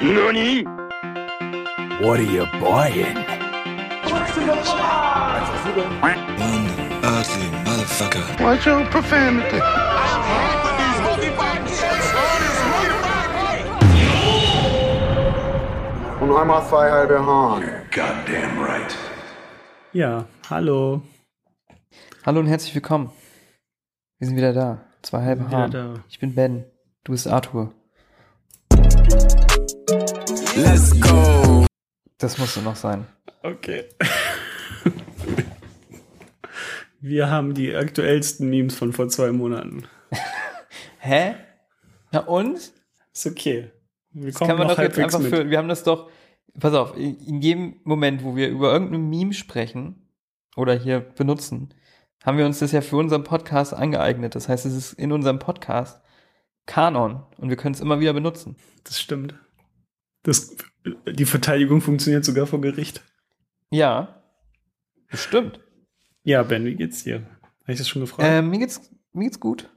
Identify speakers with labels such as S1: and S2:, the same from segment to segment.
S1: NANI?
S2: What are you buying?
S3: Ugly motherfucker.
S1: Watch your profanity.
S4: Und einmal zwei halbe Hahn.
S2: Goddamn right.
S5: Ja, hallo.
S6: Hallo und herzlich willkommen. Wir sind wieder da. Zwei halbe
S5: da.
S6: Ich bin Ben. Du bist Arthur.
S3: Let's go.
S6: Das musste noch sein.
S5: Okay. Wir haben die aktuellsten Memes von vor zwei Monaten.
S6: Hä? Na und?
S5: Ist okay. Wir
S6: Das
S5: kommen
S6: kann man
S5: noch
S6: doch jetzt einfach
S5: mit.
S6: für. Wir haben das doch. Pass auf, in jedem Moment, wo wir über irgendein Meme sprechen oder hier benutzen, haben wir uns das ja für unseren Podcast angeeignet. Das heißt, es ist in unserem Podcast Kanon und wir können es immer wieder benutzen.
S5: Das stimmt. Das, die Verteidigung funktioniert sogar vor Gericht.
S6: Ja. Bestimmt.
S5: Ja, Ben, wie geht's dir? Habe ich das schon gefragt?
S6: Äh, mir geht's, mir geht's gut.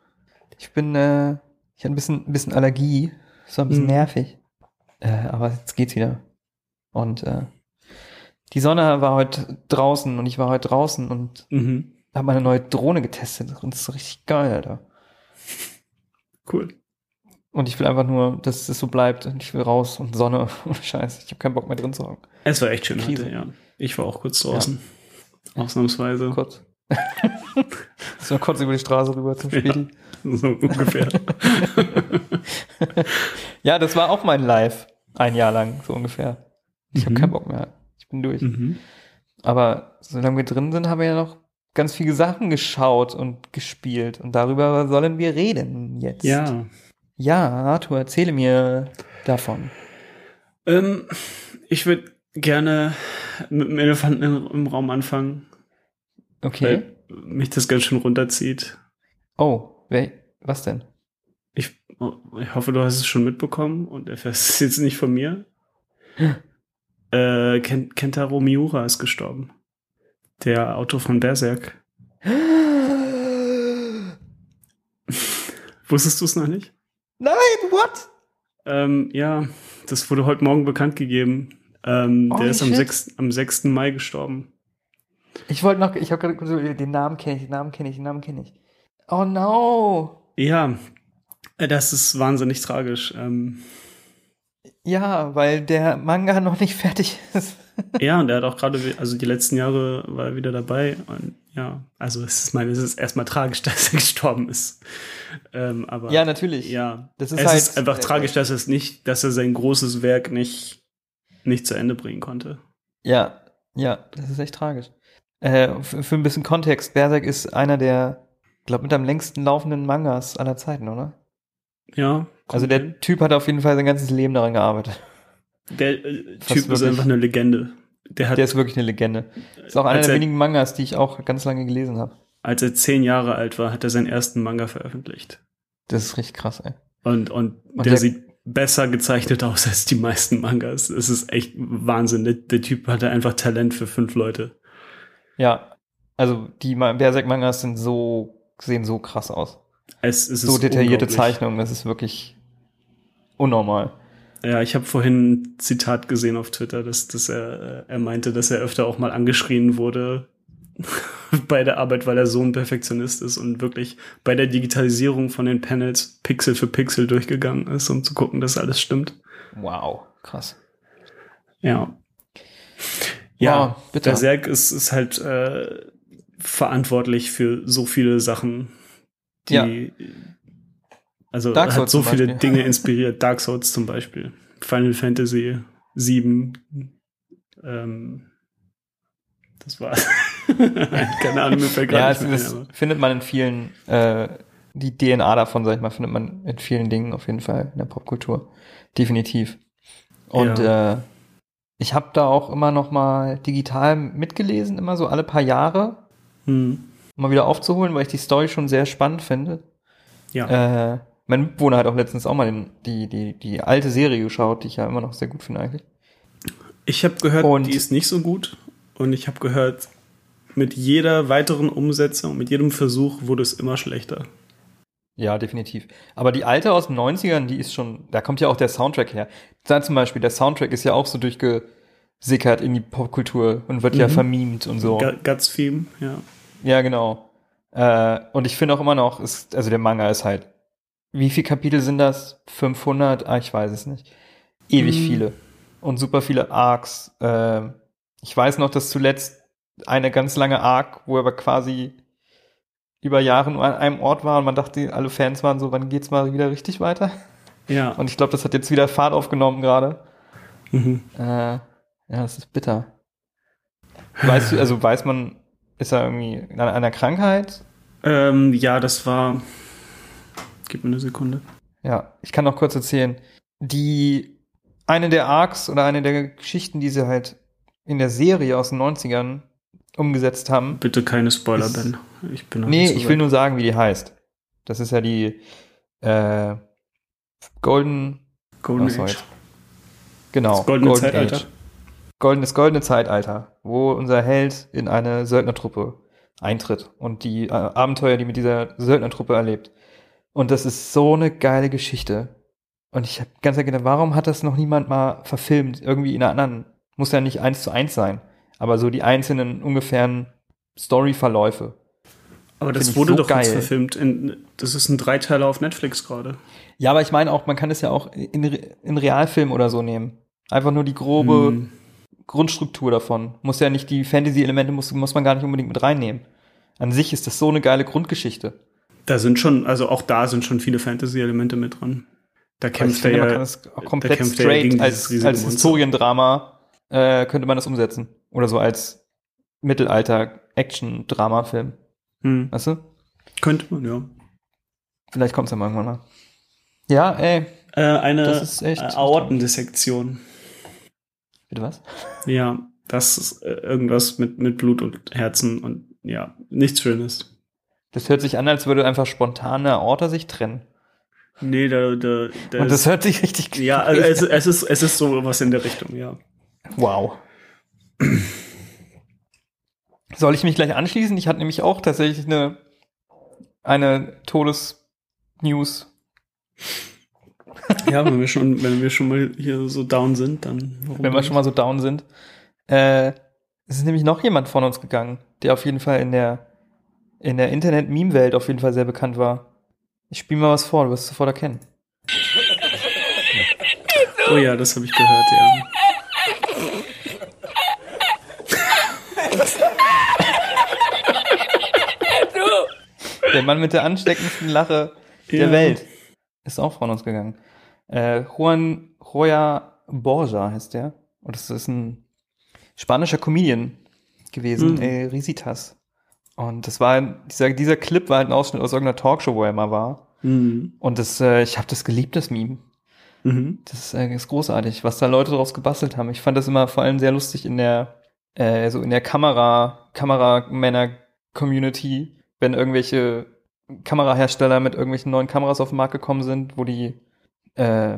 S6: Ich bin, äh, ich hatte ein bisschen, ein bisschen Allergie. Das war ein bisschen
S5: Mhm.
S6: nervig. Äh, aber jetzt geht's wieder. Und äh, die Sonne war heute draußen und ich war heute draußen und
S5: mhm.
S6: habe meine neue Drohne getestet. Und das ist richtig geil, Alter.
S5: Cool.
S6: Und ich will einfach nur, dass es so bleibt und ich will raus und Sonne und Scheiße. Ich habe keinen Bock mehr drin zu hocken.
S5: Es war echt schön
S6: Krise.
S5: heute, ja. Ich war auch kurz draußen. Ausnahmsweise.
S6: Kurz. so kurz über die Straße rüber zum Späti.
S5: So ungefähr.
S6: Ja, das war auch mein Live. Ein Jahr lang, so ungefähr. Ich habe
S5: Mhm.
S6: keinen Bock mehr. Ich bin durch.
S5: mhm.
S6: Aber solange wir drin sind, haben wir ja noch ganz viele Sachen geschaut und gespielt. Und darüber sollen wir reden jetzt.
S5: Ja.
S6: Ja, Arthur, erzähle mir davon.
S5: Ähm, ich würde gerne mit dem Elefanten im- Raum anfangen,
S6: Okay.
S5: weil mich das ganz schön runterzieht.
S6: Oh, wer, was denn?
S5: Ich, ich hoffe, du hast es schon mitbekommen und erfährst es jetzt nicht von mir. äh, Ken, Kentaro Miura ist gestorben. Der Autor von Berserk. Wusstest du es noch nicht?
S6: Nein, what?
S5: Ähm, ja, das wurde heute Morgen bekannt gegeben. Ähm,
S6: Holy
S5: der ist am
S6: shit.
S5: 6, am 6. Mai gestorben.
S6: Ich wollte noch, ich habe gerade überlegt, den Namen kenne ich, den Namen kenne ich, den Namen kenne ich. Oh no.
S5: Ja, äh, das ist wahnsinnig tragisch. Ähm,
S6: Ja, weil der Manga noch nicht fertig ist.
S5: Ja, und er hat auch gerade, also die letzten Jahre war er wieder dabei. Und ja, also es ist, ich meine, es ist erstmal tragisch, dass er gestorben ist. Ähm, aber
S6: Ja, natürlich.
S5: ja,
S6: Das ist
S5: es
S6: halt-
S5: ist einfach tragisch, dass er es nicht, dass er sein großes Werk nicht, nicht zu Ende bringen konnte.
S6: Ja, ja, das ist echt tragisch. Äh, für, für ein bisschen Kontext, Berserk ist einer der, glaube mit am längsten laufenden Mangas aller Zeiten, oder?
S5: Ja,
S6: Also der Typ hat auf jeden Fall sein ganzes Leben daran gearbeitet.
S5: Der äh, Typ ist einfach eine Legende. Der hat,
S6: Der ist wirklich eine Legende. Ist auch einer der
S5: er-
S6: wenigen Mangas, die ich auch ganz lange gelesen habe.
S5: als er zehn Jahre alt war, hat er seinen ersten Manga veröffentlicht.
S6: Das ist richtig krass, ey.
S5: Und, und,
S6: Und
S5: der,
S6: der-
S5: sieht besser gezeichnet aus als die meisten Mangas. Es ist echt Wahnsinn. Der, der Typ hatte einfach Talent für fünf Leute.
S6: Ja, also die Ma- Berserk-Mangas sind so, sehen so krass aus.
S5: Es, es
S6: So detaillierte. Zeichnungen, das ist wirklich unnormal.
S5: Ja, ich habe vorhin ein Zitat gesehen auf Twitter, dass, dass er, äh, er meinte, dass er öfter auch mal angeschrien wurde bei der Arbeit, weil er so ein Perfektionist ist und wirklich bei der Digitalisierung von den Panels Pixel für Pixel durchgegangen ist, um zu gucken, dass alles stimmt.
S6: Wow, krass.
S5: Ja. Ja,
S6: Wow, bitte.
S5: Berserk ist, ist halt äh, verantwortlich für so viele Sachen, die
S6: Ja.
S5: Also
S6: Dark
S5: hat
S6: Souls
S5: so
S6: zum
S5: viele
S6: Beispiel.
S5: Dinge inspiriert. Dark Souls zum Beispiel, Final Fantasy 7. Ähm, das war's. Keine Ahnung, mir fällt
S6: Ja,
S5: gerade
S6: es,
S5: nicht mehr
S6: findet man in vielen, äh, die DNA davon, sag ich mal, findet man in vielen Dingen auf jeden Fall in der Popkultur. Definitiv. Und äh, ich habe da auch immer noch mal digital mitgelesen, immer so alle paar Jahre,
S5: Hm.
S6: um mal wieder aufzuholen, weil ich die Story schon sehr spannend finde.
S5: Ja.
S6: Äh, mein Mitbewohner hat auch letztens auch mal den, die, die, die alte Serie geschaut, die ich ja immer noch sehr gut finde eigentlich.
S5: Ich habe gehört,
S6: Und-
S5: die ist nicht so gut. Und ich habe gehört, mit jeder weiteren Umsetzung, mit jedem Versuch wurde es immer schlechter.
S6: Ja, definitiv. Aber die alte aus den 90ern, die ist schon, da kommt ja auch der Soundtrack her. Da zum Beispiel, der Soundtrack ist ja auch so durchgesickert in die Popkultur und wird ja
S5: Mhm.
S6: vermimt und so.
S5: Gu- Guts Theme, ja.
S6: Ja, genau. Äh, und ich finde auch immer noch, ist, also der Manga ist halt, wie viele Kapitel sind das? 500? Ah, ich weiß es nicht. Ewig
S5: Mm.
S6: viele. Und super viele Arcs. Äh, ich weiß noch, dass zuletzt eine ganz lange Arc, wo er aber quasi über Jahre nur an einem Ort war und man dachte, alle Fans waren so, wann geht's mal wieder richtig weiter?
S5: Ja.
S6: Und ich glaube, das hat jetzt wieder Fahrt aufgenommen gerade.
S5: Mhm.
S6: Äh, ja, das ist bitter. Weißt du, also weiß man, ist er irgendwie an einer Krankheit?
S5: Ähm, ja, das war. Gib mir eine Sekunde.
S6: Ja, ich kann noch kurz erzählen. Die, eine der Arcs oder eine der Geschichten, die sie halt in der Serie aus den 90ern umgesetzt haben.
S5: Bitte keine Spoiler,
S6: Ist-
S5: Ben. Ich bin
S6: Nee, ich will nur sagen, wie die heißt. Das ist ja die äh, Golden,
S5: Golden
S6: war
S5: Age.
S6: Genau,
S5: Das goldene
S6: Golden
S5: Zeitalter.
S6: Age. Goldenes goldene Zeitalter, wo unser Held in eine Söldnertruppe eintritt und die äh, Abenteuer, die mit dieser Söldnertruppe erlebt. Und das ist so eine geile Geschichte. Und ich habe ganz gedacht, warum hat das noch niemand mal verfilmt? Irgendwie in einer anderen, muss ja nicht eins zu eins sein, aber so die einzelnen ungefähren Storyverläufe.
S5: Aber das wurde
S6: so
S5: doch jetzt
S6: geil.
S5: verfilmt. In, das ist ein Dreiteiler auf Netflix gerade.
S6: Ja, aber ich meine auch, man kann es ja auch in, in Realfilm oder so nehmen. Einfach nur die grobe
S5: Hm.
S6: Grundstruktur davon. Muss ja nicht die Fantasy-Elemente, muss, muss man gar nicht unbedingt mit reinnehmen. An sich ist das so eine geile Grundgeschichte.
S5: Da sind schon, also auch da sind schon viele Fantasy-Elemente mit dran. Da
S6: Also
S5: kämpft er
S6: finde, man
S5: ja.
S6: kann das komplett
S5: ja
S6: straight als, als. Historiendrama äh, könnte man das umsetzen. Oder so als Mittelalter-Action-Drama-Film.
S5: Hm.
S6: Weißt du?
S5: Könnte man, ja.
S6: Vielleicht kommt es ja mal irgendwann mal. Ja, ey.
S5: Äh, eine äh, Aortendissektion.
S6: Bitte was?
S5: Ja, das ist äh, irgendwas mit, mit Blut und Herzen und ja, nichts Schönes.
S6: Das hört sich an, als würde einfach spontan eine Aorta sich trennen.
S5: Nee, da, da, da
S6: Und das
S5: ist,
S6: hört sich richtig
S5: ja, also es, es ist, es ist so was in der Richtung, ja.
S6: Wow. Soll ich mich gleich anschließen? Ich hatte nämlich auch tatsächlich eine, eine Todesnews.
S5: Ja, wenn wir schon, wenn wir schon mal hier so down sind, dann
S6: wenn wir
S5: nicht?
S6: schon mal so down sind. Äh, es ist nämlich noch jemand von uns gegangen, der auf jeden Fall in der, in der Internet-Meme-Welt auf jeden Fall sehr bekannt war. Ich spiele mal was vor, du wirst es sofort erkennen.
S5: Oh ja, das habe ich gehört, ja.
S6: Der Mann mit der ansteckendsten Lache der
S5: Ja.
S6: Welt ist auch von uns gegangen. Äh, Juan Joya Borja heißt der. Und das ist ein spanischer Comedian gewesen,
S5: Mhm.
S6: Risitas. Und das war, dieser, dieser Clip war halt ein Ausschnitt aus irgendeiner Talkshow, wo er mal war.
S5: Mhm.
S6: Und das, äh, ich habe das geliebt, das Meme.
S5: Mhm.
S6: Das äh, ist großartig, was da Leute draus gebastelt haben. Ich fand das immer vor allem sehr lustig in der, äh, so in der Kamera, Kameramänner-Community, wenn irgendwelche Kamerahersteller mit irgendwelchen neuen Kameras auf den Markt gekommen sind, wo die, äh,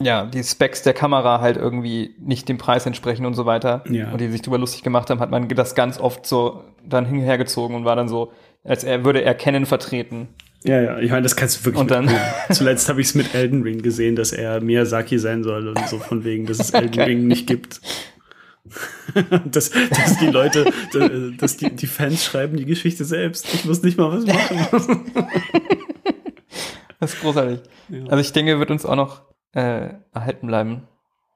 S6: ja, die Specs der Kamera halt irgendwie nicht dem Preis entsprechen und so weiter.
S5: Ja.
S6: Und die sich drüber lustig gemacht haben, hat man das ganz oft so dann hinhergezogen und war dann so, als er würde er Canon vertreten.
S5: Ja, ja, ich meine, das kannst du wirklich.
S6: Und dann-
S5: Zuletzt habe ich es mit Elden Ring gesehen, dass er Miyazaki sein soll und so von wegen, dass es Elden. Ring nicht gibt. dass, dass die Leute, dass die, die Fans schreiben die Geschichte selbst. Ich muss nicht mal was machen.
S6: Das ist großartig.
S5: Ja.
S6: Also ich denke, wird uns auch noch äh, erhalten bleiben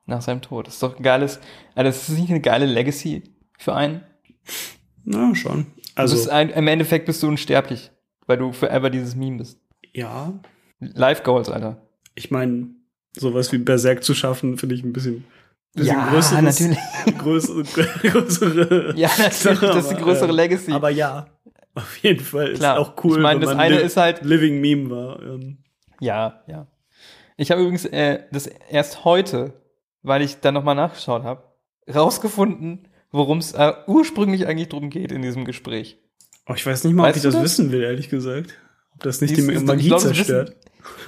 S6: nach seinem Tod. Das ist doch ein geiles, also das ist nicht eine geile Legacy für einen.
S5: Na, schon.
S6: Also ein, im Endeffekt bist du unsterblich, weil du forever dieses Meme bist.
S5: ja,
S6: Life Goals, Alter.
S5: ich meine, sowas wie Berserk zu schaffen, finde ich ein bisschen, bisschen
S6: Ja,
S5: größeres,
S6: natürlich.
S5: Größere, größere
S6: Ja, natürlich, das ist die
S5: aber,
S6: größere
S5: äh,
S6: Legacy.
S5: Aber ja, auf jeden Fall
S6: Klar.
S5: ist auch cool,
S6: Ich meine,
S5: wenn
S6: das
S5: man
S6: eine ist halt-
S5: Living Meme war. Ähm,
S6: Ja, ja. Ich habe übrigens äh, das erst heute, weil ich dann nochmal nachgeschaut habe, rausgefunden, worum es äh, ursprünglich eigentlich drum geht in diesem Gespräch.
S5: Oh, ich weiß nicht mal, ob
S6: Weißt
S5: ich
S6: du
S5: das,
S6: das?
S5: wissen will, ehrlich gesagt. Ob das nicht
S6: Dies
S5: die
S6: ich
S5: Magie
S6: glaub,
S5: zerstört.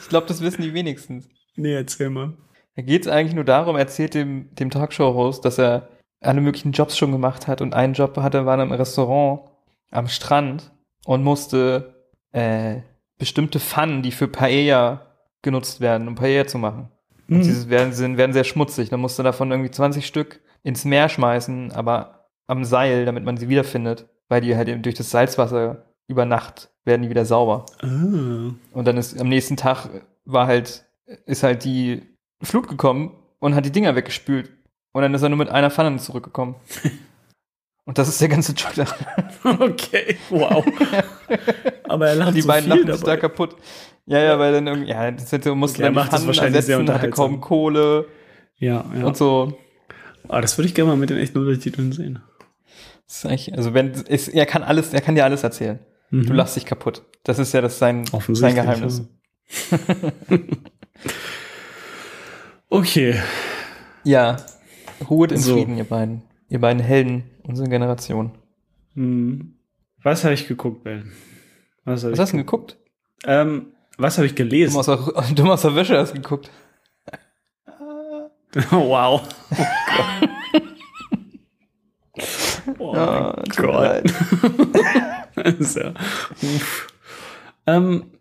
S6: Ich glaube, das wissen die wenigstens.
S5: Nee, erzähl mal.
S6: Da geht es eigentlich nur darum, er erzählt dem, dem Talkshow-Host, dass er alle möglichen Jobs schon gemacht hat und einen Job hatte, war er im Restaurant am Strand und musste äh, bestimmte Pfannen, die für Paella genutzt werden, um Paella zu machen. Und
S5: Mhm.
S6: diese werden, sind, werden sehr schmutzig. Dann musst du davon irgendwie 20 Stück ins Meer schmeißen, aber am Seil, damit man sie wiederfindet, weil die halt eben durch das Salzwasser über Nacht werden die wieder sauber.
S5: Ah.
S6: Und dann ist am nächsten Tag war halt, ist halt die Flut gekommen und hat die Dinger weggespült. Und dann ist er nur mit einer Pfanne zurückgekommen. und das ist der ganze Job. da.
S5: Okay, wow. Aber er lacht
S6: die
S5: so
S6: beiden
S5: viel
S6: lachen sich da
S5: dabei.
S6: kaputt. Ja, ja, weil dann irgendwie, ja, das hätte, musste
S5: Okay, er
S6: dann
S5: macht das wahrscheinlich sehr
S6: ersetzen, hatte
S5: unterhaltsam.
S6: kaum Kohle
S5: Ja, ja.
S6: und so.
S5: Ah, das würde ich gerne mal mit den echten Untertiteln sehen.
S6: Das ist eigentlich, also wenn, ist, er kann alles, er kann dir alles erzählen.
S5: Mhm.
S6: Du lachst dich kaputt. Das ist ja das sein, sein. Geheimnis.
S5: Ja. okay.
S6: Ja. Ruhet in
S5: So.
S6: Frieden, ihr beiden. Ihr beiden Helden unserer Generation.
S5: Hm. Was habe ich geguckt, Ben? Was, hab
S6: Was
S5: ich
S6: hast du denn geguckt?
S5: Ähm, was habe ich
S6: Du
S5: gelesen?
S6: aus, der, du aus der Wäsche hast geguckt.
S5: wow. Oh mein
S6: tut mir
S5: Gott. uff. ähm,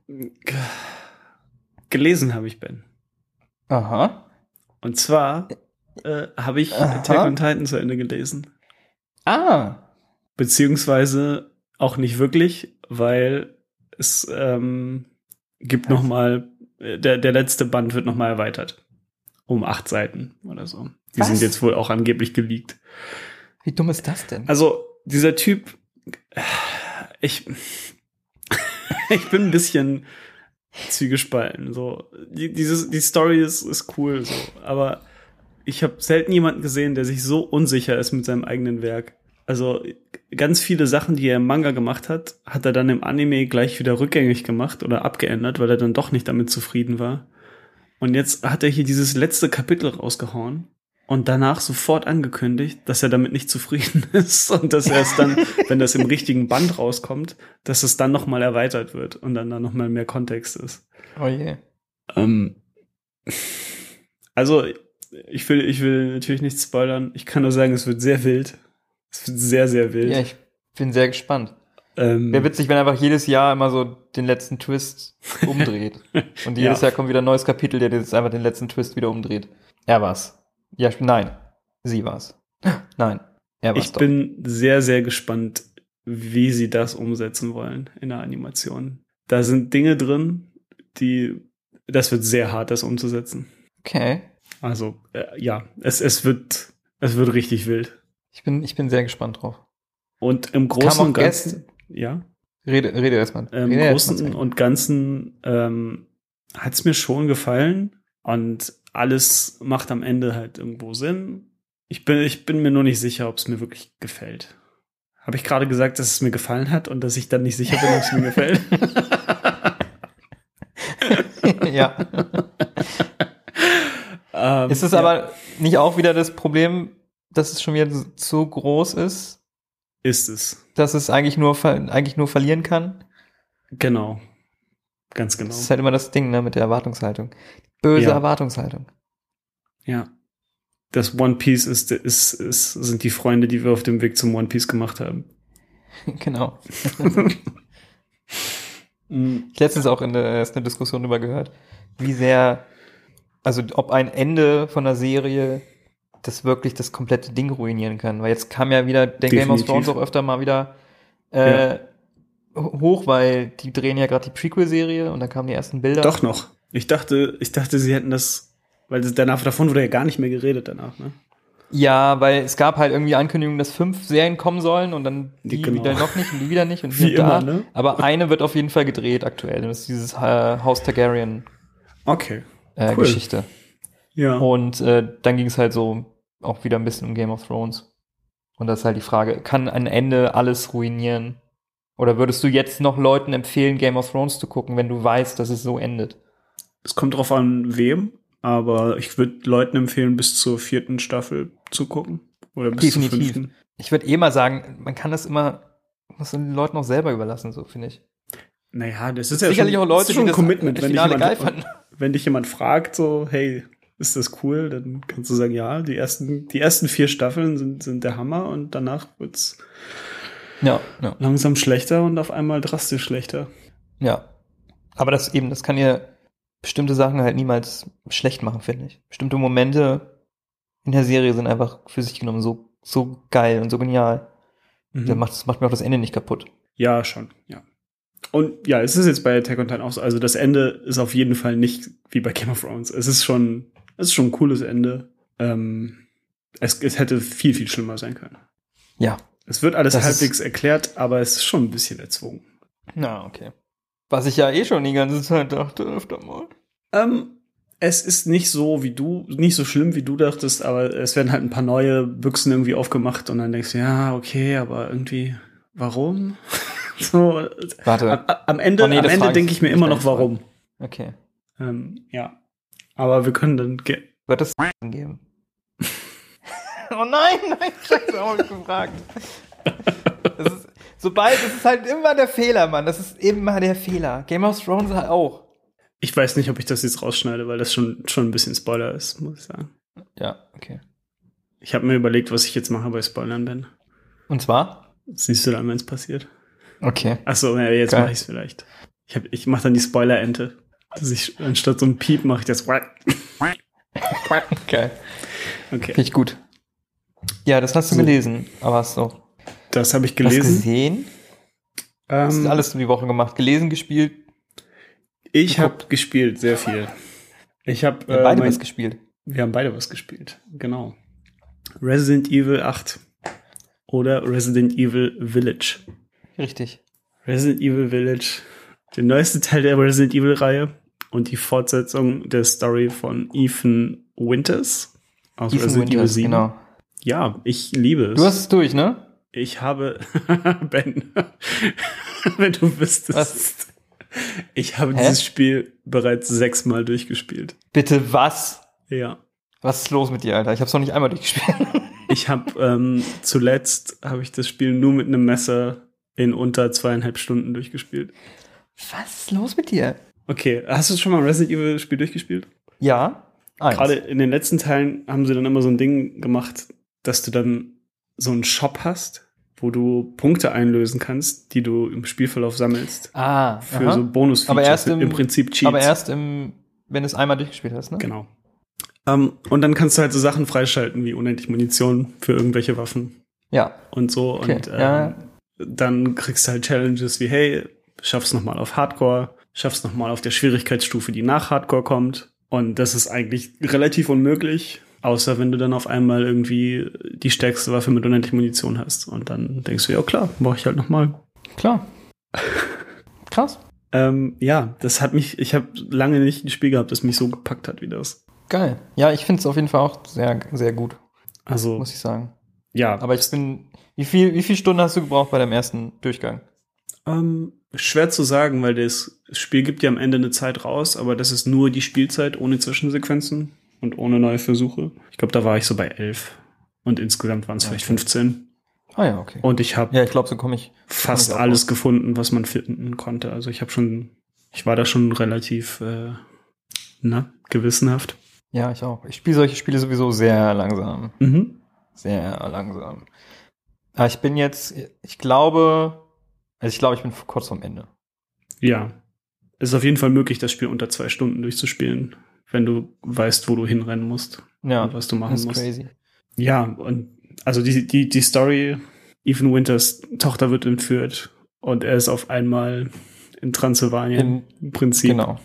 S5: gelesen habe ich, Ben.
S6: Aha.
S5: Und zwar äh, habe ich
S6: Aha.
S5: Attack on Titan zu Ende gelesen.
S6: Ah.
S5: Beziehungsweise auch nicht wirklich, weil es ähm, gibt noch mal äh, der, der letzte Band wird noch mal erweitert. Um acht Seiten oder so. Die
S6: Was?
S5: sind jetzt wohl auch angeblich geleakt.
S6: Wie dumm ist das denn?
S5: Also, dieser Typ, äh, ich, ich bin ein bisschen zwiegespalten. So, die, dieses, die Story ist, ist cool, so, aber ich habe selten jemanden gesehen, der sich so unsicher ist mit seinem eigenen Werk. Also ganz viele Sachen, die er im Manga gemacht hat, hat er dann im Anime gleich wieder rückgängig gemacht oder abgeändert, weil er dann doch nicht damit zufrieden war. Und jetzt hat er hier dieses letzte Kapitel rausgehauen und danach sofort angekündigt, dass er damit nicht zufrieden ist und dass er es dann, wenn das im richtigen Band rauskommt, dass es dann nochmal erweitert wird und dann da nochmal mehr Kontext ist.
S6: Oh je.
S5: Ähm, also, ich will, ich will natürlich nicht spoilern. Ich kann nur sagen, es wird sehr wild. Es wird sehr, sehr wild.
S6: Ja, ich bin sehr gespannt.
S5: ähm,
S6: Wäre witzig, wenn einfach jedes Jahr immer so den letzten Twist umdreht. Und jedes
S5: Ja.
S6: Jahr kommt wieder ein neues Kapitel, der jetzt einfach den letzten Twist wieder umdreht. Er war's. Ja, nein. Sie war's. Nein. Er war's
S5: ich
S6: doch.
S5: bin sehr, sehr gespannt, wie sie das umsetzen wollen in der Animation. Da sind Dinge drin, die, das wird sehr hart, das umzusetzen.
S6: Okay.
S5: Also, äh, ja, es, es wird, es wird richtig wild.
S6: Ich bin, ich bin sehr gespannt drauf.
S5: Und im Großen und Ganzen, ja,
S6: Rede, rede erstmal.
S5: im
S6: erst zu
S5: Großen
S6: Ende.
S5: und Ganzen ähm, hat es mir schon gefallen und alles macht am Ende halt irgendwo Sinn. Ich bin, ich bin mir nur nicht sicher, ob es mir wirklich gefällt. Habe ich gerade gesagt, dass es mir gefallen hat und dass ich dann nicht sicher bin, ob es mir gefällt?
S6: ja.
S5: ähm,
S6: Ist es
S5: ja.
S6: aber nicht auch wieder das Problem, dass es schon wieder so groß ist,
S5: Ist es.
S6: dass es eigentlich nur, eigentlich nur verlieren kann?
S5: Genau. Ganz genau.
S6: Das ist halt immer das Ding, ne, mit der Erwartungshaltung. Böse
S5: Ja.
S6: Erwartungshaltung.
S5: Ja. Das One Piece ist, ist, ist, sind die Freunde, die wir auf dem Weg zum One Piece gemacht haben.
S6: genau. Ich letztens auch in der, erst eine Diskussion darüber gehört, wie sehr, also ob ein Ende von einer Serie das wirklich das komplette Ding ruinieren kann. Weil jetzt kam ja wieder der Game of
S5: Definitiv.
S6: Thrones auch öfter mal wieder äh, hoch, weil die drehen ja gerade die Prequel-Serie und da kamen die ersten Bilder.
S5: Doch noch. Ich dachte, ich dachte, sie hätten das, weil danach, davon wurde ja gar nicht mehr geredet danach, ne?
S6: Ja, weil es gab halt irgendwie Ankündigungen, dass fünf Serien kommen sollen und dann die
S5: genau.
S6: wieder noch nicht und die wieder nicht und hier da.
S5: immer, ne?
S6: Aber eine wird auf jeden Fall gedreht aktuell. Das ist dieses äh, Haus Targaryen
S5: Okay.
S6: äh,
S5: Cool.
S6: Geschichte.
S5: Ja.
S6: Und äh, dann ging es halt so auch wieder ein bisschen um Game of Thrones. Und das ist halt die Frage, kann ein Ende alles ruinieren? Oder würdest du jetzt noch Leuten empfehlen, Game of Thrones zu gucken, wenn du weißt, dass es so endet?
S5: Es kommt drauf an, wem, aber ich würde Leuten empfehlen, bis zur vierten Staffel zu gucken. Oder bis zur
S6: Definitiv.
S5: fünften.
S6: Ich würde eh mal sagen, man kann das immer, muss den Leuten auch selber überlassen, so finde ich.
S5: Naja, das ist ja
S6: Sicherlich
S5: schon,
S6: auch Leute,
S5: das ist schon ein
S6: das
S5: Commitment. Wenn dich, jemand, wenn dich jemand fragt, so, hey, ist das cool, dann kannst du sagen, ja, die ersten, die ersten vier Staffeln sind, sind der Hammer und danach wird's
S6: Ja, ja,
S5: langsam schlechter und auf einmal drastisch schlechter.
S6: ja. Aber das eben, das kann ja bestimmte Sachen halt niemals schlecht machen, finde ich. Bestimmte Momente in der Serie sind einfach für sich genommen so, so geil und so genial.
S5: Mhm.
S6: Das, macht, das macht mir auch das Ende nicht kaputt.
S5: Ja, schon, ja. Und ja, es ist jetzt bei Attack on Titan auch so. Also das Ende ist auf jeden Fall nicht wie bei Game of Thrones. Es ist schon, es ist schon ein cooles Ende. Ähm, es, es hätte viel, viel schlimmer sein können.
S6: Ja.
S5: Es wird alles
S6: Das
S5: halbwegs erklärt, aber es ist schon ein bisschen erzwungen.
S6: Na, okay. Was ich ja eh schon die ganze Zeit dachte, öfter mal.
S5: Ähm, es ist nicht so wie du, nicht so schlimm wie du dachtest, aber es werden halt ein paar neue Büchsen irgendwie aufgemacht und dann denkst du, ja, okay, aber irgendwie, warum? so,
S6: Warte.
S5: am, am Ende,
S6: Oh nee,
S5: am
S6: das
S5: Ende denke ich mir immer noch, warum.
S6: Okay.
S5: Ähm, ja. Aber wir können dann, ge
S6: Wird es geben? oh nein, nein, scheiße, hab ich gefragt. Das ist, sobald, das ist halt immer der Fehler, Mann. Das ist immer der Fehler. Game of Thrones halt auch.
S5: ich weiß nicht, ob ich das jetzt rausschneide, weil das schon, schon ein bisschen Spoiler ist, muss ich sagen.
S6: Ja, okay.
S5: Ich habe mir überlegt, was ich jetzt mache bei Spoilern, Ben.
S6: Und zwar?
S5: Das siehst du dann, wenn es passiert.
S6: Okay.
S5: Achso, ja, jetzt mache ich es vielleicht. Ich, hab- ich mache dann die Spoiler-Ente. Also ich, anstatt so ein Piep mache ich das.
S6: Geil.
S5: Okay.
S6: Finde ich gut. Ja, das hast du
S5: So.
S6: gelesen. Aber hast du
S5: Das habe ich gelesen.
S6: gesehen? Das ist
S5: Ähm,
S6: alles die Woche gemacht. Gelesen, gespielt.
S5: ich habe gespielt, sehr viel. Ich habe
S6: Wir haben beide
S5: mein,
S6: was gespielt.
S5: wir haben beide was gespielt. Genau. Resident Evil 8 oder Resident Evil Village.
S6: Richtig.
S5: Resident Evil Village, der neueste Teil der Resident Evil Reihe und die Fortsetzung der Story von Ethan Winters aus
S6: Ethan
S5: Resident Evil
S6: Winters,
S5: 7.
S6: genau.
S5: Ja, ich liebe es.
S6: Du hast es durch, ne?
S5: Ich habe, Ben, wenn du wüsstest,
S6: Was?
S5: ich habe
S6: Hä?
S5: dieses Spiel bereits sechsmal durchgespielt.
S6: Bitte was?
S5: Ja.
S6: Was ist los mit dir, Alter? Ich hab's noch nicht einmal durchgespielt.
S5: Ich habe ähm, zuletzt habe ich das Spiel nur mit einem Messer in unter zweieinhalb Stunden durchgespielt.
S6: Was ist los mit dir?
S5: Okay, hast du schon mal ein Resident Evil Spiel durchgespielt?
S6: Ja. Eins.
S5: Gerade in den letzten Teilen haben sie dann immer so ein Ding gemacht, dass du dann so einen Shop hast, wo du Punkte einlösen kannst, die du im Spielverlauf sammelst.
S6: ah,
S5: Für
S6: aha.
S5: so bonus
S6: Aber erst im,
S5: im Prinzip Cheats.
S6: Aber erst im, wenn du es einmal durchgespielt hast, ne?
S5: Genau. Ähm, und dann kannst du halt so Sachen freischalten wie unendlich Munition für irgendwelche Waffen
S6: Ja.
S5: und so.
S6: Okay,
S5: Und ähm,
S6: ja.
S5: dann kriegst du halt Challenges wie, hey, schaff's noch mal auf Hardcore, schaff's noch mal auf der Schwierigkeitsstufe, die nach Hardcore kommt. Und das ist eigentlich relativ unmöglich, außer wenn du dann auf einmal irgendwie die stärkste Waffe mit unendlich Munition hast. Und dann denkst du, ja klar, brauche ich halt noch mal.
S6: Klar. Krass.
S5: Ähm, ja, das hat mich, ich habe lange nicht ein Spiel gehabt, das mich so gepackt hat wie das.
S6: Geil. Ja, ich finde es auf jeden Fall auch sehr, sehr gut,
S5: Also,
S6: muss ich sagen.
S5: ja,
S6: Aber ich bin, wie viel, wie viel Stunden hast du gebraucht bei deinem ersten Durchgang?
S5: Ähm, schwer zu sagen, weil das Spiel gibt ja am Ende eine Zeit raus, aber das ist nur die Spielzeit ohne Zwischensequenzen und ohne neue Versuche. Ich glaube, da war ich so bei elf. Und insgesamt waren es vielleicht 15.
S6: Ah ja, okay.
S5: Und ich habe
S6: ja, ich glaube, so komme ich.
S5: fast
S6: komm ich
S5: alles
S6: raus.
S5: gefunden, was man finden konnte. Also ich habe schon, ich war da schon relativ, äh, na, gewissenhaft.
S6: Ja, ich auch. Ich spiele solche Spiele sowieso sehr langsam.
S5: Mhm.
S6: Sehr langsam. Aber ich bin jetzt, ich glaube, also ich glaube, ich bin kurz vorm Ende.
S5: Ja. Es ist auf jeden Fall möglich, das Spiel unter zwei Stunden durchzuspielen, wenn du weißt, wo du hinrennen musst
S6: Ja,
S5: und was du machen musst.
S6: crazy.
S5: Ja, und also die, die, die Story, Ethan Winters Tochter wird entführt und er ist auf einmal in Transsilvanien im Prinzip
S6: Genau.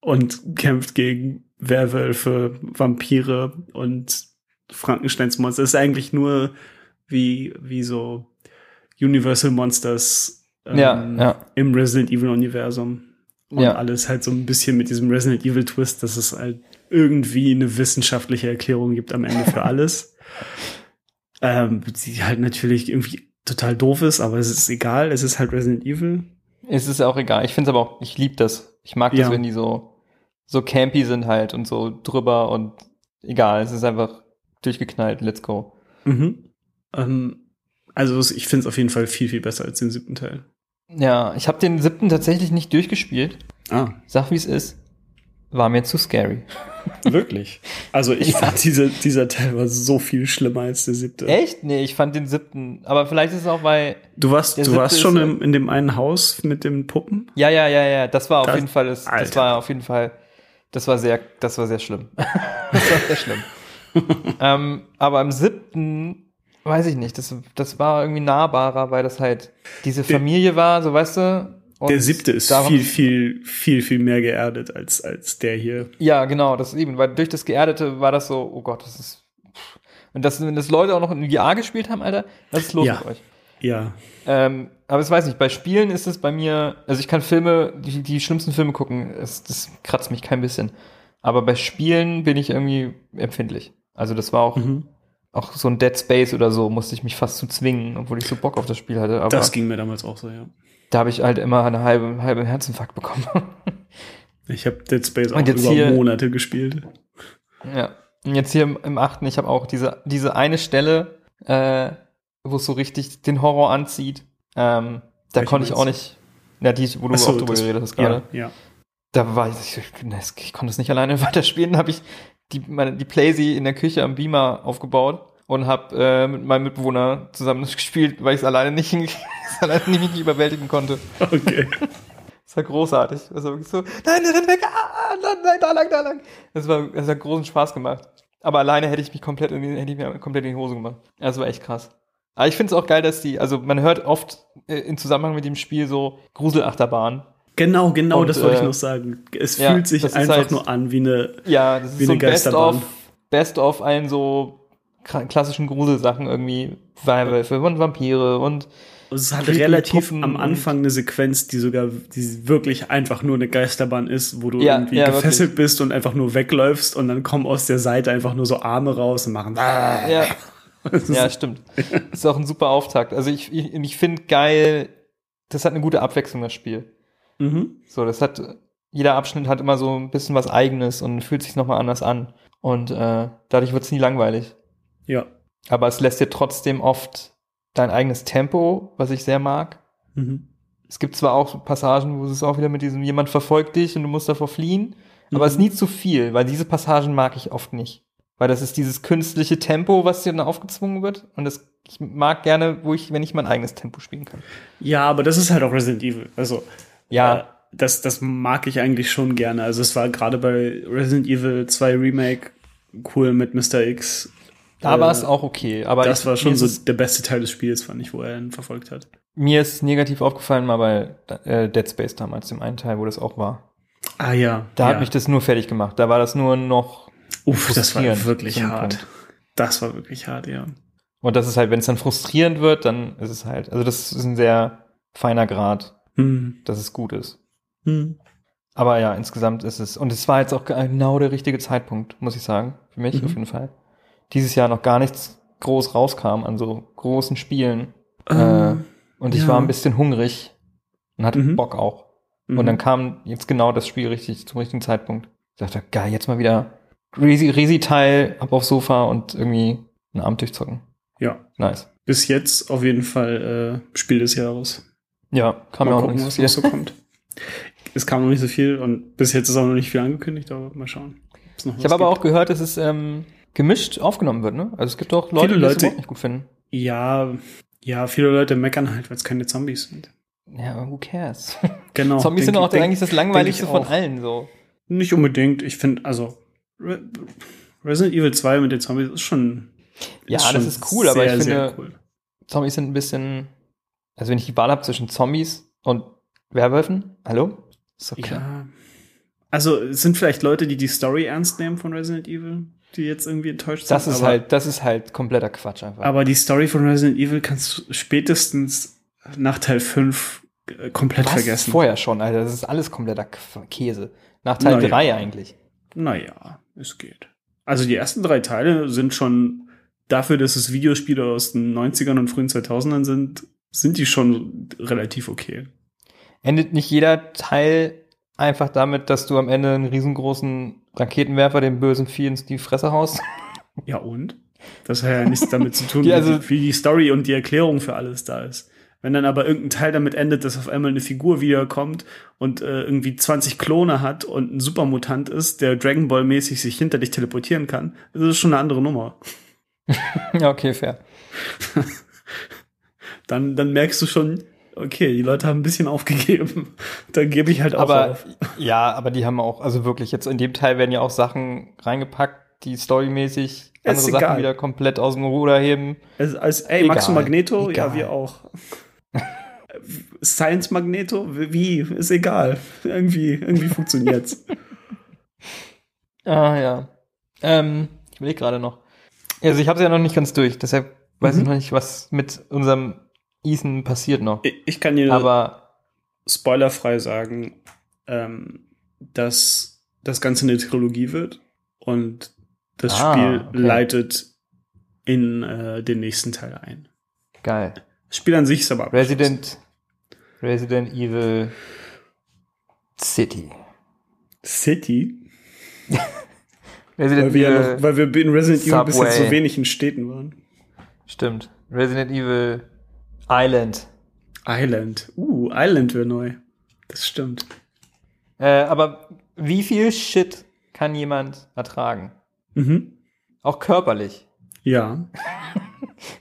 S5: und kämpft gegen Werwölfe, Vampire und Frankensteins Monster. Es ist eigentlich nur wie, wie so Universal Monsters ähm,
S6: Ja, ja.
S5: im Resident Evil Universum. Und
S6: Ja.
S5: alles halt so ein bisschen mit diesem Resident Evil Twist, dass es halt irgendwie eine wissenschaftliche Erklärung gibt am Ende für alles. ähm, die halt natürlich irgendwie total doof ist, aber es ist egal, es ist halt Resident Evil.
S6: Es ist auch egal. Ich finde es aber auch, ich liebe das. Ich mag
S5: Ja.
S6: das, wenn die so, so campy sind halt und so drüber und egal. Es ist einfach durchgeknallt. Let's go.
S5: Mhm. Ähm, also ich finde es auf jeden Fall viel, viel besser als den siebten Teil.
S6: Ja, ich habe den siebten tatsächlich nicht durchgespielt.
S5: Ah.
S6: Sag wie es ist. War mir zu scary.
S5: Wirklich. Also ich fand diese, dieser Teil war so viel schlimmer als der siebte.
S6: Echt? Nee, ich fand den siebten. Aber vielleicht ist es auch, weil.
S5: Du warst, du warst schon
S6: ja-
S5: im, in dem einen Haus mit den Puppen?
S6: Ja, ja, ja, ja. Das war auf
S5: Das-
S6: jeden Fall, das, das war auf jeden Fall, das war sehr, das war sehr schlimm. das war sehr schlimm. ähm, aber im siebten, weiß ich nicht, das, das war irgendwie nahbarer, weil das halt diese Familie war, so weißt du.
S5: Der siebte ist viel, viel, viel, viel mehr geerdet als, als der hier.
S6: Ja, genau, das eben, weil durch das Geerdete war das so, oh Gott, das ist. Und das, wenn das Leute auch noch in VR gespielt haben, Alter, was ist los
S5: Ja.
S6: mit euch?
S5: Ja.
S6: Ähm, aber ich weiß nicht, bei Spielen ist es bei mir, also ich kann Filme, die, die schlimmsten Filme gucken, es, das kratzt mich kein bisschen. Aber bei Spielen bin ich irgendwie empfindlich. Also das war auch,
S5: Mhm.
S6: Auch so ein Dead Space oder so, musste ich mich fast zu zwingen, obwohl ich so Bock auf das Spiel hatte. Aber
S5: Das ging mir damals auch so, ja.
S6: da habe ich halt immer eine halbe, halbe Herzinfarkt bekommen.
S5: Ich habe Dead Space auch über
S6: hier-
S5: Monate gespielt.
S6: Ja. Und jetzt hier im, im achten, ich habe auch diese, diese eine Stelle, äh, wo es so richtig den Horror anzieht. Ähm, da
S5: Welche
S6: konnte ich auch nicht. Ja, die, wo du
S5: so,
S6: auch drüber geredet hast gerade.
S5: Ja, ja.
S6: Da war ich, ich, ich konnte es nicht alleine weiterspielen. Da habe ich die, meine, die Playsee in der Küche am Beamer aufgebaut und habe äh, mit meinem Mitbewohner zusammen gespielt, weil ich es alleine nicht, alleine nicht, überwältigen konnte.
S5: Okay.
S6: Das war großartig. Das war wirklich so, nein, rennt weg, ah, nein, nein, da lang, da lang. Das war, das hat großen Spaß gemacht. Aber alleine hätte ich mich komplett in die, hätte ich mir komplett in die Hose gemacht. Das war echt krass. Aber ich finde es auch geil, dass die, also man hört oft äh, im Zusammenhang mit dem Spiel so Gruselachterbahn.
S5: Genau, genau,
S6: Und,
S5: das wollte ich
S6: äh,
S5: noch sagen. Es
S6: ja,
S5: fühlt sich einfach
S6: halt-
S5: nur an wie eine.
S6: Ja, das ist
S5: Wie
S6: so
S5: eine
S6: ein Best-of,
S5: Geisterbahn.
S6: Best-of allen so klassischen Gruselsachen irgendwie. Werwölfe und Vampire und
S5: Es hat relativ
S6: Puppen
S5: am Anfang eine Sequenz, die sogar, die wirklich einfach nur eine Geisterbahn ist, wo du
S6: Ja,
S5: irgendwie
S6: ja,
S5: gefesselt bist und einfach nur wegläufst und dann kommen aus der Seite einfach nur so Arme raus und machen.
S6: ja, ja, stimmt. Das ist auch ein super Auftakt. Also ich, ich, ich finde geil, das hat eine gute Abwechslung, das Spiel.
S5: Mhm.
S6: So, das hat, jeder Abschnitt hat immer so ein bisschen was Eigenes und fühlt sich nochmal anders an. Und äh, dadurch wird es nie langweilig.
S5: Ja.
S6: Aber es lässt dir trotzdem oft dein eigenes Tempo, was ich sehr mag.
S5: Mhm.
S6: Es gibt zwar auch Passagen, wo es auch wieder mit diesem jemand verfolgt dich und du musst davor fliehen, aber
S5: Mhm.
S6: es ist nie zu viel, weil diese Passagen mag ich oft nicht. Weil das ist dieses künstliche Tempo, was dir dann aufgezwungen wird. Und das, ich mag gerne, wo ich, wenn ich mein eigenes Tempo spielen kann.
S5: Ja, aber das ist halt auch Resident Evil. Also,
S6: Ja.
S5: äh, das, das mag ich eigentlich schon gerne. Also, es war gerade bei Resident Evil 2 Remake cool mit Mr. X.
S6: Da
S5: Äh,
S6: war es auch okay. Aber
S5: Das
S6: ich,
S5: war schon so der beste Teil des Spiels, fand ich, wo er ihn verfolgt hat.
S6: mir ist negativ aufgefallen mal bei äh, Dead Space damals, dem einen Teil, wo das auch war.
S5: Ah ja.
S6: Da
S5: ja.
S6: hat mich das nur fertig gemacht. Da war das nur noch.
S5: Uff, das war wirklich hart.
S6: Punkt.
S5: Das war wirklich hart, ja.
S6: Und das ist halt, wenn es dann frustrierend wird, dann ist es halt. Also das ist ein sehr feiner Grad,
S5: Hm.
S6: dass es gut ist.
S5: Hm.
S6: Aber ja, insgesamt ist es. Und es war jetzt auch genau der richtige Zeitpunkt, muss ich sagen. Für mich
S5: Mhm.
S6: auf jeden Fall. Dieses Jahr noch gar nichts groß rauskam an so großen Spielen. äh,
S5: Ähm,
S6: und ich
S5: ja.
S6: war ein bisschen hungrig und hatte
S5: Mhm.
S6: Bock auch.
S5: mhm.
S6: Und dann kam jetzt genau das Spiel richtig zum richtigen Zeitpunkt. Ich dachte, geil, jetzt mal wieder Resi- Resi-Teil, ab aufs Sofa und irgendwie einen Abend durchzocken.
S5: ja.
S6: Nice.
S5: Bis jetzt auf jeden Fall äh, Spiel des Jahres.
S6: Ja, kam
S5: mal
S6: mir auch
S5: gucken,
S6: nicht
S5: was
S6: so
S5: noch so kommt. Es kam noch nicht so viel und bis jetzt ist auch noch nicht viel angekündigt, aber mal schauen.
S6: Ich habe aber
S5: gibt.
S6: auch gehört, dass es ähm, gemischt aufgenommen wird, ne? Also es gibt auch Leute,
S5: Viele
S6: die das
S5: Leute-
S6: überhaupt nicht gut finden.
S5: Ja, ja, viele Leute meckern halt, weil es keine Zombies sind.
S6: Ja, aber who cares?
S5: Genau.
S6: Zombies sind auch
S5: denk-
S6: eigentlich das langweiligste von allen so.
S5: Nicht unbedingt. Ich finde, also Re Resident Evil 2 mit den Zombies ist schon.
S6: Ja,
S5: schon
S6: das ist cool, aber ich
S5: sehr
S6: finde,
S5: cool.
S6: Zombies sind ein bisschen. Also wenn ich die Wahl habe zwischen Zombies und Werwölfen, hallo? Ist klar.
S5: Ja. Also es sind vielleicht Leute, die die Story ernst nehmen von Resident Evil, die jetzt irgendwie enttäuscht
S6: Das
S5: sind.
S6: ist
S5: aber,
S6: halt, das ist halt kompletter Quatsch einfach.
S5: Aber die Story von Resident Evil kannst du spätestens nach Teil 5 äh, komplett
S6: Was?
S5: vergessen.
S6: Vorher schon, Alter. Das ist alles kompletter Käse. Nach Teil
S5: Naja.
S6: 3 eigentlich.
S5: Naja, es geht. Also die ersten drei Teile sind schon dafür, dass es Videospiele aus den 90ern und frühen 2000ern sind, sind die schon relativ okay.
S6: Endet nicht jeder Teil einfach damit, dass du am Ende einen riesengroßen Raketenwerfer dem bösen Vieh in die Fresse haust?
S5: Ja und? Das hat ja nichts damit zu tun,
S6: Die
S5: wie,
S6: also-
S5: die, wie die Story und die Erklärung für alles da ist. Wenn dann aber irgendein Teil damit endet, dass auf einmal eine Figur wiederkommt und äh, irgendwie 20 Klone hat und ein Supermutant ist, der Dragon Ball mäßig sich hinter dich teleportieren kann, das ist schon eine andere Nummer.
S6: Ja, okay, fair.
S5: Dann, dann merkst du schon, okay, die Leute haben ein bisschen aufgegeben. Dann gebe ich halt auch
S6: Aber
S5: auf.
S6: ja, aber die haben auch, also wirklich, jetzt in dem Teil werden ja auch Sachen reingepackt, die storymäßig andere
S5: Ist
S6: Sachen
S5: egal.
S6: wieder komplett aus dem Ruder heben.
S5: Als, als ey,
S6: Egal,
S5: Max und Magneto, ja,
S6: egal.
S5: wir auch. Science Magneto, wie? Ist egal. Irgendwie, irgendwie funktioniert's.
S6: Ah ja. Ähm, ich überlege gerade noch. Also ich habe es ja noch nicht ganz durch, deshalb weiß ich
S5: Mhm.
S6: noch nicht, was mit unserem Ethan passiert noch.
S5: Ich, kann dir
S6: Aber
S5: spoilerfrei sagen, ähm, dass das Ganze eine Trilogie wird und das
S6: Ah,
S5: Spiel
S6: okay.
S5: leitet in äh, den nächsten Teil ein.
S6: geil.
S5: Das Spiel an sich ist aber.
S6: Resident Resident Evil City.
S5: City,
S6: Resident
S5: weil wir, ja
S6: Evil
S5: noch, weil wir in Resident Evil bis jetzt
S6: Subway.
S5: so wenig in Städten waren.
S6: Stimmt. Resident Evil Island.
S5: Island. Uh, Island wäre neu. Das stimmt.
S6: Äh, aber wie viel Shit kann jemand ertragen?
S5: Mhm.
S6: Auch körperlich.
S5: Ja.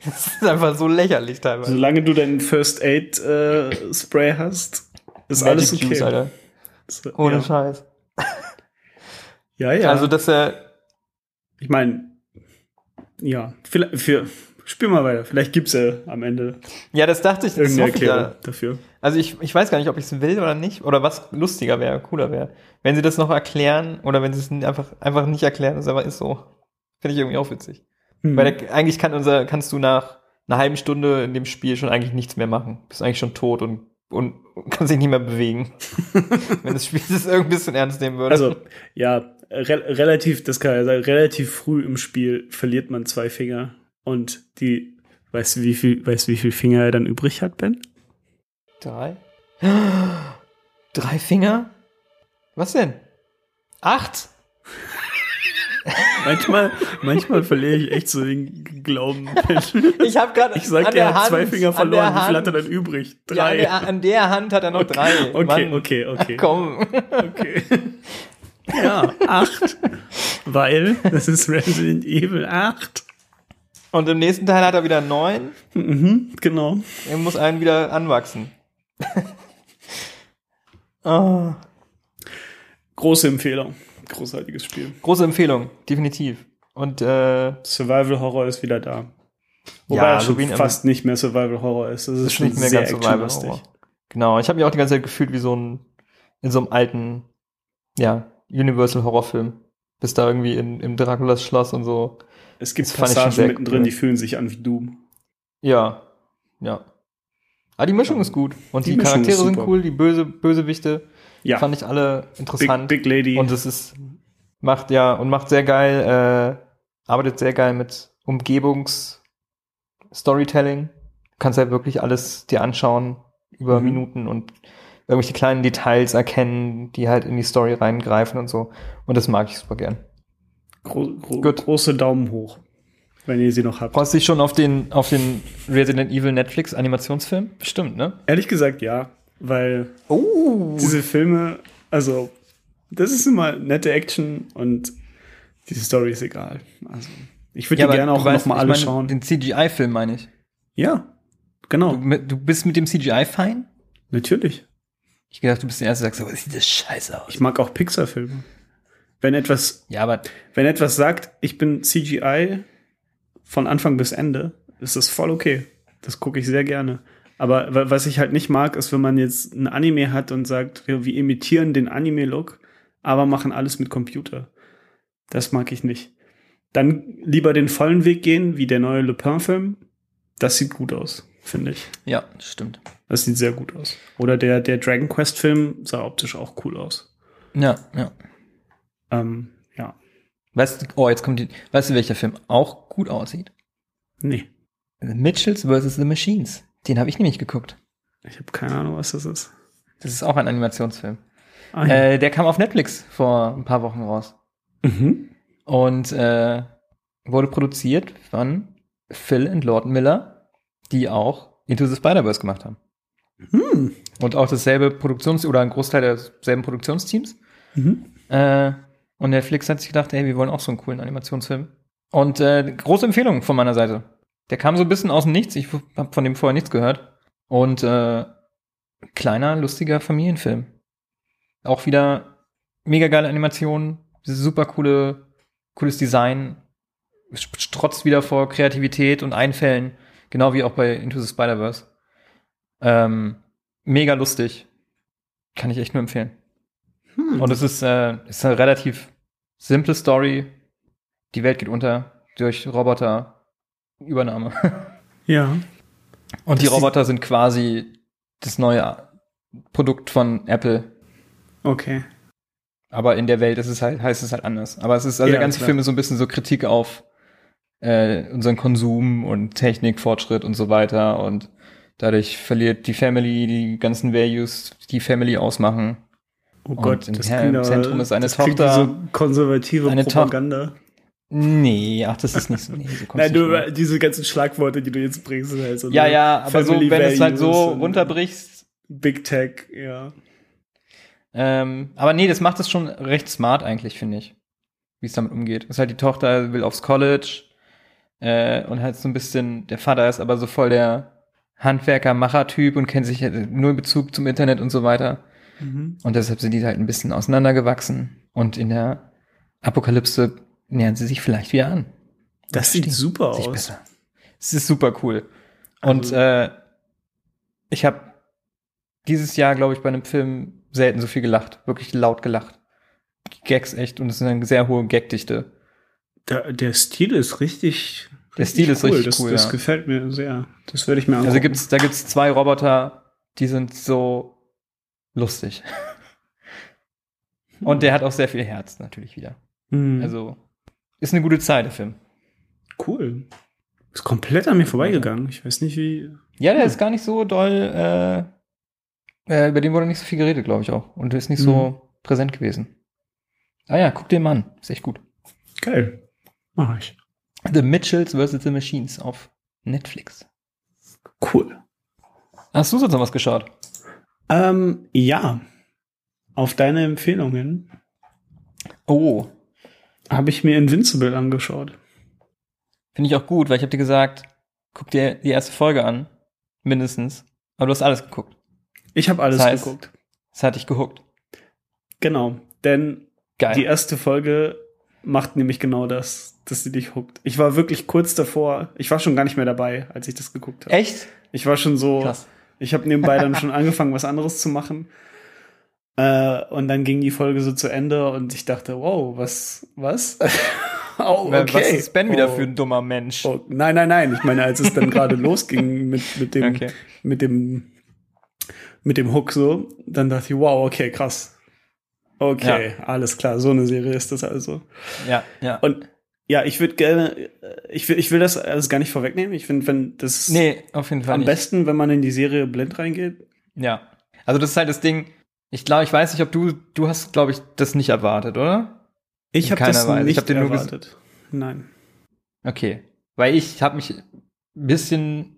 S6: Das ist einfach so lächerlich teilweise.
S5: Solange du deinen First Aid äh, Spray hast, ist alles okay.
S6: Juice, Alter.
S5: So,
S6: Ohne
S5: ja.
S6: Scheiß.
S5: Ja, ja.
S6: Also, dass er
S5: ich meine, ja, vielleicht, für, spiel mal weiter. Vielleicht gibt's ja am Ende
S6: Ja, das dachte ich.
S5: Irgendeine. Erklärung dafür.
S6: Also ich, ich weiß gar nicht, ob ich es will oder nicht, oder was lustiger wäre, cooler wäre. Wenn sie das noch erklären oder wenn sie es einfach, einfach nicht erklären, das aber ist so. Finde ich irgendwie auch witzig.
S5: Hm.
S6: Weil der, eigentlich kann unser, kannst du nach einer halben Stunde in dem Spiel schon eigentlich nichts mehr machen. Bist eigentlich schon tot und, und kannst dich nicht mehr bewegen. wenn das Spiel das irgendwie ein bisschen ernst nehmen würde.
S5: Also, ja, re relativ, das kann ja sein, relativ früh im Spiel verliert man zwei Finger und die, weißt du, wie viel, weißt wie viel Finger er dann übrig hat, Ben?
S6: Drei? Drei Finger? Was denn? Acht?
S5: Manchmal, manchmal verliere ich echt so den Glauben. Ben.
S6: Ich habe gerade
S5: Ich sag, er hat zwei Finger verloren. Wie viel hat er dann übrig?
S6: Ja, an,
S5: Drei.
S6: der, an der Hand hat er noch drei.
S5: okay,
S6: Mann.
S5: okay, okay.
S6: Komm.
S5: Okay. Ja, acht. Weil, das ist Resident Evil 8.
S6: Und im nächsten Teil hat er wieder neun.
S5: Mhm, genau.
S6: Er muss einen wieder anwachsen. oh,
S5: Große Empfehlung. Großartiges Spiel.
S6: große Empfehlung, definitiv. Und äh,
S5: Survival Horror ist wieder da. Wobei
S6: Ja,
S5: er schon fast nicht mehr Survival Horror ist. Das ist,
S6: ist
S5: schon
S6: nicht mehr
S5: sehr
S6: ganz Survival. Horror. Genau, ich habe mich auch die ganze Zeit gefühlt wie so ein in so einem alten, ja, Universal Horrorfilm. Bis da irgendwie in, im Draculas Schloss und so.
S5: Es gibt
S6: Das
S5: Passagen mittendrin,
S6: cool.
S5: die fühlen sich an wie Doom.
S6: Ja, ja. Aber die Mischung ist gut. Und
S5: Die
S6: die, Charaktere sind cool, die böse, Bösewichte
S5: Ja,
S6: fand ich alle
S5: Big,
S6: interessant.
S5: Big Lady.
S6: Und es ist, macht ja, und macht sehr geil, äh, arbeitet sehr geil mit Umgebungs-Storytelling. Du kannst halt wirklich alles dir anschauen über
S5: Mhm.
S6: Minuten und irgendwelche kleinen Details erkennen, die halt in die Story reingreifen und so. Und das mag ich super gern.
S5: Gro gro
S6: Gut.
S5: große Daumen hoch, wenn ihr sie noch habt.
S6: Freust du dich schon auf den, auf den Resident Evil Netflix Animationsfilm? Bestimmt, ne?
S5: Ehrlich gesagt, ja, weil
S6: Oh!
S5: diese Filme, also das ist immer nette Action und die Story ist egal. Also ich würde die gerne auch noch mal alle schauen.
S6: Den CGI-Film meine ich.
S5: Ja, genau,
S6: Du, du bist mit dem CGI fein?
S5: natürlich.
S6: Ich gedacht, du bist der Erste, der sagt so, was sieht das scheiße aus?
S5: Ich mag auch Pixar-Filme. Wenn etwas,
S6: Ja, aber
S5: wenn etwas sagt, ich bin CGI von Anfang bis Ende, ist das voll okay. Das gucke ich sehr gerne. Aber wa- was ich halt nicht mag, ist, wenn man jetzt ein Anime hat und sagt, wir, wir imitieren den Anime-Look, aber machen alles mit Computer. Das mag ich nicht. Dann lieber den vollen Weg gehen, wie der neue Lupin-Film. Das sieht gut aus, finde ich.
S6: ja, das stimmt.
S5: Das sieht sehr gut aus. Oder der, der Dragon Quest-Film sah optisch auch cool aus.
S6: Ja, ja.
S5: Ähm, ja.
S6: Weißt du, oh, jetzt kommt die, weißt du, welcher Film auch gut aussieht?
S5: Nee.
S6: The Mitchells vs. The Machines. Den habe ich nämlich geguckt.
S5: Ich habe keine Ahnung, was das ist.
S6: Das ist auch ein Animationsfilm.
S5: Ah, ja.
S6: Äh, der kam auf Netflix vor ein paar Wochen raus.
S5: mhm.
S6: Und äh, wurde produziert von Phil und Lord Miller, die auch Into the Spider-Verse gemacht haben.
S5: Hm.
S6: Und auch dasselbe Produktions- oder ein Großteil derselben Produktionsteams.
S5: Mhm.
S6: Äh, und Netflix hat sich gedacht, ey, wir wollen auch so einen coolen Animationsfilm. Und äh, große Empfehlung von meiner Seite. Der kam so ein bisschen aus dem Nichts. Ich habe von dem vorher nichts gehört. Und äh, kleiner, lustiger Familienfilm. Auch wieder mega geile Animationen, super coole, cooles Design. Trotz wieder vor Kreativität und Einfällen, genau wie auch bei Into the Spider-Verse. Ähm, mega lustig. Kann ich echt nur empfehlen.
S5: Hm.
S6: Und es ist, äh, ist relativ simple Story. Die Welt geht unter durch Roboter-Übernahme.
S5: Ja.
S6: Und die
S5: Das
S6: Roboter sind quasi das neue Produkt von Apple.
S5: Okay.
S6: Aber in der Welt ist es halt, heißt es halt anders. Aber es ist, also
S5: Ja,
S6: der ganze
S5: klar.
S6: Film ist so ein bisschen so Kritik auf äh, unseren Konsum und Technikfortschritt und so weiter. Und dadurch verliert die Family die ganzen Values, die Family ausmachen.
S5: Oh Gott,
S6: im
S5: das
S6: Her-
S5: klingt
S6: im Zentrum ist eine
S5: das
S6: Tochter-
S5: so konservative
S6: eine
S5: Propaganda.
S6: Nee, ach, das ist nicht so. Nee, so
S5: Nein, du, diese ganzen Schlagworte, die du jetzt bringst, halt so
S6: Ja, ja, aber so, wenn es halt so runterbrichst.
S5: Big Tech, ja.
S6: Ähm, aber nee, das macht es schon recht smart eigentlich, finde ich. Wie es damit umgeht. Das ist halt die Tochter will aufs College äh, und halt so ein bisschen, der Vater ist aber so voll der Handwerker-Macher-Typ und kennt sich halt null Bezug zum Internet und so weiter.
S5: Mhm.
S6: Und deshalb sind die halt ein bisschen auseinandergewachsen. Und in der Apokalypse nähern sie sich vielleicht wieder an.
S5: Das sieht super
S6: sich
S5: aus.
S6: besser. Es ist super cool. Und
S5: Also-
S6: äh, ich habe dieses Jahr, glaube ich, bei einem Film selten so viel gelacht. Wirklich laut gelacht. Gags echt und es ist eine sehr hohe Gagdichte.
S5: Der, der Stil ist richtig.
S6: Der Stil ist richtig
S5: das,
S6: cool,
S5: Das
S6: ja.
S5: gefällt mir sehr. Das werde ich mir angucken.
S6: Also gibt's, da gibt's zwei Roboter, die sind so lustig. Und der hat auch sehr viel Herz natürlich wieder.
S5: Hm.
S6: Also ist eine gute Zeit, der Film.
S5: cool. Ist komplett an mir vorbeigegangen. Ich weiß nicht, wie.
S6: Ja, der ist gar nicht so doll, äh, äh, über den wurde nicht so viel geredet, glaube ich auch. Und der ist nicht so präsent gewesen. Ah ja, guck den mal an. Ist echt gut.
S5: Geil. Mach ich.
S6: The Mitchells vs. The Machines auf Netflix.
S5: Cool.
S6: Hast du sonst noch was geschaut?
S5: Ähm, ja. Auf deine Empfehlungen
S6: Oh,
S5: habe ich mir Invincible angeschaut.
S6: finde ich auch gut, weil ich habe dir gesagt, guck dir die erste Folge an. Mindestens. Aber du hast alles geguckt.
S5: Ich habe alles
S6: Das heißt-
S5: geguckt.
S6: Das hat dich gehuckt.
S5: Genau. Denn
S6: Geil.
S5: die erste Folge macht nämlich genau das, dass sie dich huckt. Ich war wirklich kurz davor. Ich war schon gar nicht mehr dabei, als ich das geguckt habe.
S6: Echt?
S5: Ich war schon so.
S6: Krass.
S5: Ich habe nebenbei dann schon angefangen, was anderes zu machen. Äh, und dann ging die Folge so zu Ende und ich dachte, wow, was, was? oh, okay.
S6: Was ist Ben wieder
S5: oh,
S6: für ein dummer Mensch?
S5: Oh, nein, nein, nein. Ich meine, als es dann gerade losging mit, mit dem,
S6: Okay.
S5: mit dem, mit dem Hook so, dann dachte ich, wow, okay, krass. Okay, alles klar, so eine Serie ist das also.
S6: Ja, ja.
S5: Und ja, ich würde gerne, äh, ich will, ich will das alles gar nicht vorwegnehmen. Ich finde, wenn das
S6: nee, auf jeden Fall
S5: am
S6: nicht.
S5: besten, wenn man in die Serie blind reingeht.
S6: Ja. Also das ist halt das Ding. Ich glaube, ich weiß nicht, ob du, du hast, glaube ich, das nicht erwartet, oder?
S5: Ich habe das
S6: Weise. Ich
S5: nicht
S6: hab den nur
S5: erwartet. Nein.
S6: Okay. Weil ich habe mich ein bisschen,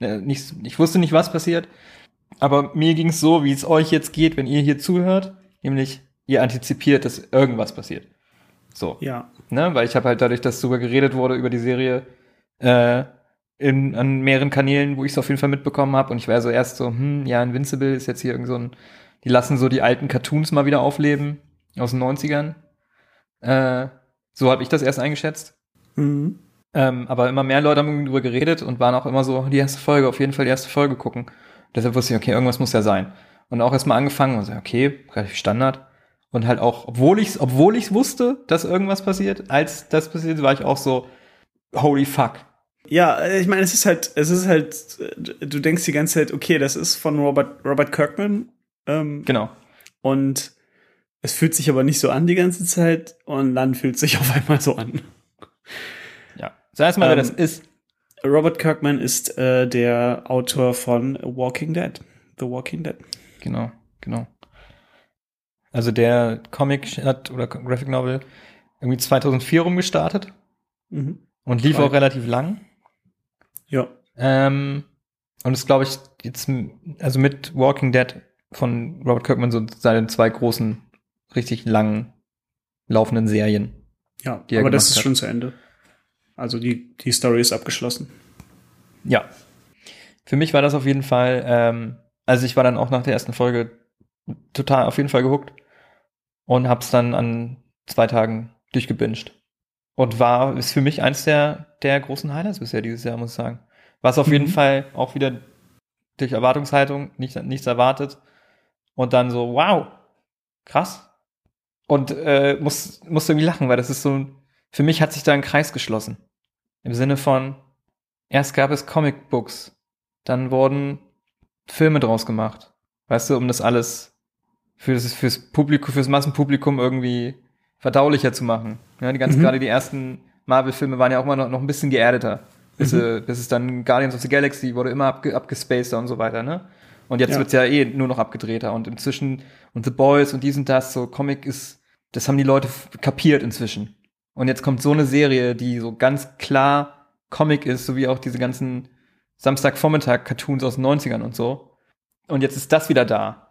S6: äh, nicht, ich wusste nicht, was passiert. Aber mir ging es so, wie es euch jetzt geht, wenn ihr hier zuhört. Nämlich, ihr antizipiert, dass irgendwas passiert. So.
S5: Ja.
S6: Ne? Weil ich habe halt dadurch, dass darüber geredet wurde, über die Serie, äh, in, an mehreren Kanälen, wo ich es auf jeden Fall mitbekommen habe. Und ich war so erst so, hm, ja, Invincible ist jetzt hier irgend so ein, die lassen so die alten Cartoons mal wieder aufleben aus den 90ern. Äh, so habe ich das erst eingeschätzt.
S5: Mhm.
S6: Ähm, aber immer mehr Leute haben drüber geredet und waren auch immer so, die erste Folge, auf jeden Fall die erste Folge gucken. Deshalb wusste ich, okay, irgendwas muss ja sein. Und auch erstmal angefangen und so, okay, relativ Standard. Und halt auch, obwohl ich obwohl ich wusste, dass irgendwas passiert, als das passiert, war ich auch so, holy fuck.
S5: Ja, äh, ich meine, es ist halt, es ist halt, äh, du denkst die ganze Zeit, okay, das ist von Robert, Robert Kirkman. Ähm,
S6: Genau.
S5: Und es fühlt sich aber nicht so an die ganze Zeit und dann fühlt es sich auf einmal so an.
S6: Ja. Sag erst mal, wer
S5: Ähm,
S6: das ist.
S5: Robert Kirkman ist äh, der Autor von Walking Dead. The Walking Dead.
S6: Genau, genau. Also der Comic hat, oder Graphic Novel, irgendwie 2004 rumgestartet
S5: Mhm.
S6: und lief
S5: Geil.
S6: auch relativ lang.
S5: Ja.
S6: Ähm, Und es glaube ich jetzt, also mit Walking Dead von Robert Kirkman so seine zwei großen, richtig langen laufenden Serien.
S5: Ja,
S6: er
S5: aber das ist
S6: hat.
S5: schon zu Ende. Also die, die Story ist abgeschlossen.
S6: Ja. Für mich war das auf jeden Fall, ähm, also ich war dann auch nach der ersten Folge total auf jeden Fall gehuckt und hab's dann an zwei Tagen durchgebinged. Und war, ist für mich eins der, der großen Highlights bisher dieses Jahr, muss ich sagen. Was auf jeden
S5: Mhm.
S6: Fall auch wieder durch Erwartungshaltung nicht, nichts erwartet. Und dann so, wow, krass. Und äh, muss, muss irgendwie lachen, weil das ist so, ein- für mich hat sich da ein Kreis geschlossen. Im Sinne von, erst gab es Comicbooks, dann wurden Filme draus gemacht. Weißt du, um das alles fürs, fürs Publikum, fürs Massenpublikum irgendwie verdaulicher zu machen. Ja, die ganzen,
S5: Mhm.
S6: gerade die ersten Marvel-Filme waren ja auch immer noch, noch ein bisschen geerdeter. Bis, äh, bis es dann Guardians of the Galaxy wurde immer abge, abgespaceder und so weiter, ne? Und jetzt
S5: Ja.
S6: wird's ja eh nur noch abgedrehter und inzwischen und The Boys und dies und das, so Comic ist, das haben die Leute kapiert inzwischen. Und jetzt kommt so eine Serie, die so ganz klar Comic ist, so wie auch diese ganzen Samstagvormittag-Cartoons aus den 90ern und so. Und jetzt ist das wieder da.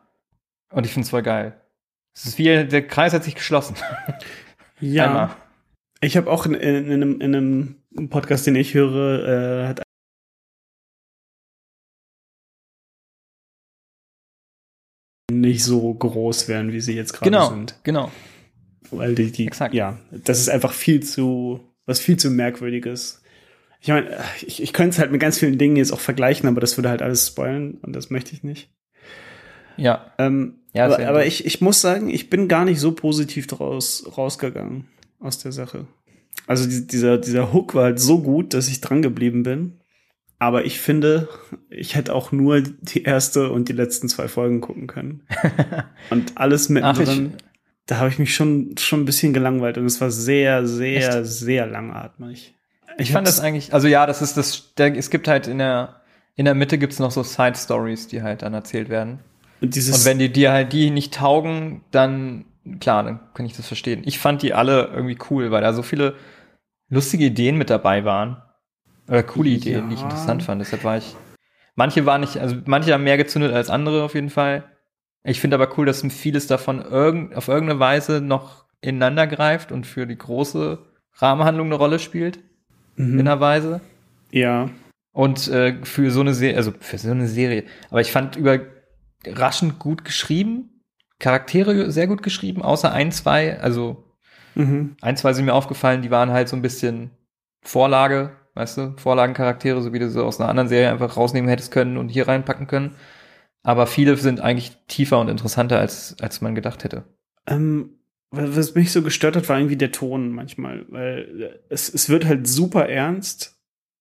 S6: Und ich find's voll geil. Es ist wie, der Kreis hat sich geschlossen.
S5: Ja.
S6: Einmal.
S5: Ich habe auch in, in, in, einem, in einem Podcast, den ich höre, äh, hat nicht so groß werden, wie sie jetzt gerade
S6: Genau,
S5: sind.
S6: genau.
S5: Weil die, die
S6: Exakt.
S5: ja, das ist einfach viel zu, was viel zu merkwürdiges. Ich meine, ich, ich könnte es halt mit ganz vielen Dingen jetzt auch vergleichen, aber das würde halt alles spoilen und das möchte ich nicht.
S6: Ja.
S5: Ähm,
S6: Ja,
S5: aber aber ich, ich muss sagen, ich bin gar nicht so positiv daraus rausgegangen aus der Sache. Also die, dieser, dieser Hook war halt so gut, dass ich dran geblieben bin. Aber ich finde, ich hätte auch nur die erste und die letzten zwei Folgen gucken können. Und alles mittendrin, da habe ich mich schon, schon ein bisschen gelangweilt und es war sehr, sehr, sehr langatmig.
S6: Ich fand das eigentlich, also ja, das ist das, der, es gibt halt in der, in der Mitte gibt's noch so Side Stories, die halt dann erzählt werden.
S5: Und
S6: Und wenn die dir halt die nicht taugen, dann, klar, dann kann ich das verstehen. Ich fand die alle irgendwie cool, weil da so viele lustige Ideen mit dabei waren. Oder coole Ideen, die ich
S5: Ja.
S6: interessant fand. Deshalb war ich, manche waren nicht, also manche haben mehr gezündet als andere auf jeden Fall. Ich finde aber cool, dass vieles davon irgend, auf irgendeine Weise noch ineinander greift und für die große Rahmenhandlung eine Rolle spielt, in
S5: mhm,
S6: einer Weise.
S5: ja,
S6: Und äh, für so eine Serie, also für so eine Serie, aber ich fand überraschend gut geschrieben, Charaktere sehr gut geschrieben, außer ein, zwei, also
S5: mhm,
S6: ein, zwei sind mir aufgefallen, die waren halt so ein bisschen Vorlage, weißt du, Vorlagencharaktere, so wie du so aus einer anderen Serie einfach rausnehmen hättest können und hier reinpacken können. Aber viele sind eigentlich tiefer und interessanter, als, als man gedacht hätte.
S5: Ähm, wa- was mich so gestört hat, war irgendwie der Ton manchmal, weil es, es wird halt super ernst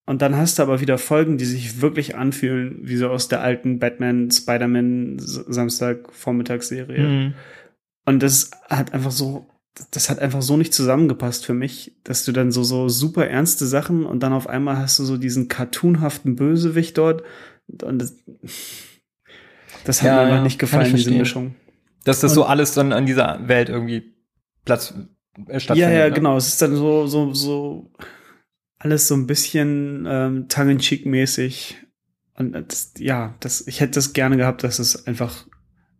S5: und dann hast du aber wieder Folgen, die sich wirklich anfühlen, wie so aus der alten Batman, Spider-Man Samstag-Vormittagsserie.
S6: Mhm.
S5: Und das hat einfach so, das hat einfach so nicht zusammengepasst für mich, dass du dann so, so super ernste Sachen und dann auf einmal hast du so diesen cartoonhaften Bösewicht dort und das, das hat
S6: Ja,
S5: mir einfach
S6: ja,
S5: nicht gefallen, diese. Mischung.
S6: Dass das so alles dann an dieser Welt irgendwie Platz äh,
S5: Ja,
S6: stattfindet.
S5: ja,
S6: ne?
S5: genau. Es ist dann so, so, so alles so ein bisschen ähm, tongue-in-cheek-mäßig. Und das, ja, das, ich hätte das gerne gehabt, dass es einfach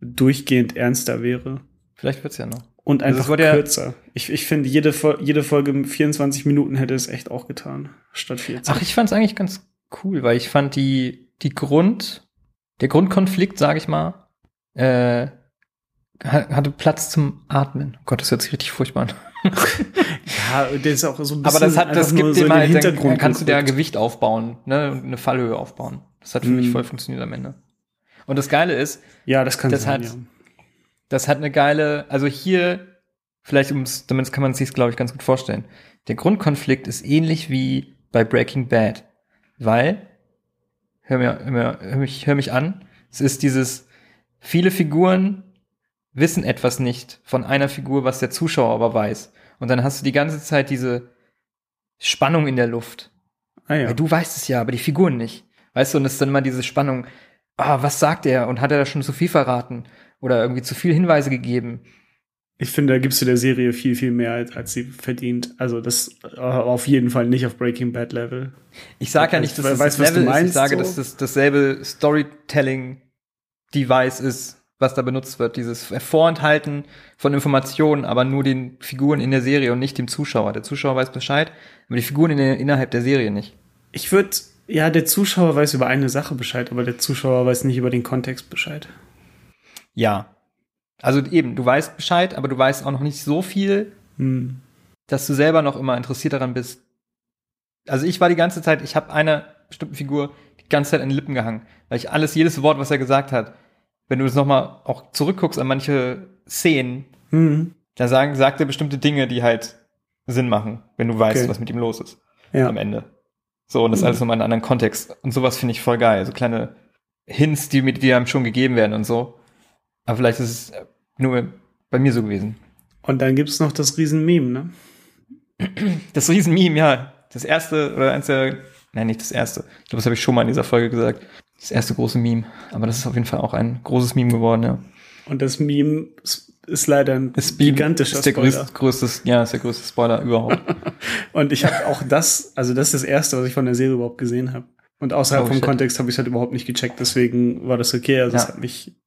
S5: durchgehend ernster wäre.
S6: Vielleicht wird's ja noch.
S5: Und
S6: Also
S5: einfach
S6: ja-
S5: kürzer. Ich, ich finde, jede, Fol- jede Folge 24 Minuten hätte es echt auch getan, statt 40.
S6: Ach, ich fand's eigentlich ganz cool, weil ich fand die, die Grund, der Grundkonflikt, sage ich mal, äh, ha- hatte Platz zum Atmen. Oh Gott, das hört sich richtig furchtbar an.
S5: Ja, der ist auch so ein bisschen
S6: Aber das hat, das gibt
S5: so
S6: dem
S5: in den
S6: halt, dann
S5: Hintergrund
S6: kannst du dir
S5: gerückt.
S6: Gewicht aufbauen, ne, und eine Fallhöhe aufbauen. Das hat für mich
S5: Mhm.
S6: voll funktioniert am Ende. Und das Geile ist,
S5: Ja, das kann
S6: das
S5: sein,
S6: hat-
S5: ja.
S6: das hat eine geile, also hier, vielleicht ums, damit kann man sich glaube ich, ganz gut vorstellen. Der Grundkonflikt ist ähnlich wie bei Breaking Bad, weil, hör mir, hör, mir, hör, mich, hör mich an, es ist dieses, viele Figuren wissen etwas nicht von einer Figur, was der Zuschauer aber weiß. Und dann hast du die ganze Zeit diese Spannung in der Luft.
S5: Ah, ja.
S6: Weil du weißt es ja, aber die Figuren nicht. Weißt du, und es ist dann mal diese Spannung, ah, was sagt er? Und hat er da schon zu viel verraten? Oder irgendwie zu viel Hinweise gegeben?
S5: Ich finde, da gibst du der Serie viel, viel mehr, als, als sie verdient. Also das äh, auf jeden Fall nicht auf Breaking Bad Level.
S6: Ich sage ja nicht, dass das,
S5: Weißt,
S6: das
S5: was du
S6: Level ist. Ich
S5: meinst,
S6: sage,
S5: so?
S6: dass das dasselbe Storytelling-Device ist, was da benutzt wird. Dieses Vorenthalten von Informationen, aber nur den Figuren in der Serie und nicht dem Zuschauer. Der Zuschauer weiß Bescheid, aber die Figuren in der, innerhalb der Serie nicht.
S5: Ich würde, ja, der Zuschauer weiß über eine Sache Bescheid, aber der Zuschauer weiß nicht über den Kontext Bescheid.
S6: Ja. Also eben, du weißt Bescheid, aber du weißt auch noch nicht so viel,
S5: Hm.
S6: dass du selber noch immer interessiert daran bist. Also ich war die ganze Zeit, ich habe einer bestimmten Figur die ganze Zeit an den Lippen gehangen, weil ich alles, jedes Wort, was er gesagt hat, wenn du das nochmal auch zurückguckst an manche Szenen,
S5: Hm.
S6: da sagen, sagt er bestimmte Dinge, die halt Sinn machen, wenn du weißt,
S5: Okay.
S6: was mit ihm los ist
S5: Ja.
S6: am Ende. So, und das alles nochmal in einem anderen Kontext. Und sowas finde ich voll geil. So kleine Hints, die, mit, die einem schon gegeben werden und so. Aber vielleicht ist es nur bei mir so gewesen.
S5: Und dann gibt's noch das Riesen-Meme, ne?
S6: Das Riesen-Meme, ja. Das erste, oder eins der, nein, nicht das erste. Ich glaube, das habe ich schon mal in dieser Folge gesagt. Das erste große Meme. Aber das ist auf jeden Fall auch ein großes Meme geworden, ja.
S5: Und das Meme ist ist leider ein
S6: Das Meme
S5: gigantischer
S6: ist der
S5: Spoiler.
S6: größte, größtes, ja, ist der größte Spoiler überhaupt.
S5: Und ich habe auch das, also das ist das Erste, was ich von der Serie überhaupt gesehen habe. Und außerhalb
S6: Oh,
S5: vom
S6: shit.
S5: Kontext habe ich halt überhaupt nicht gecheckt, deswegen war das okay. Also es
S6: Ja.
S5: hat mich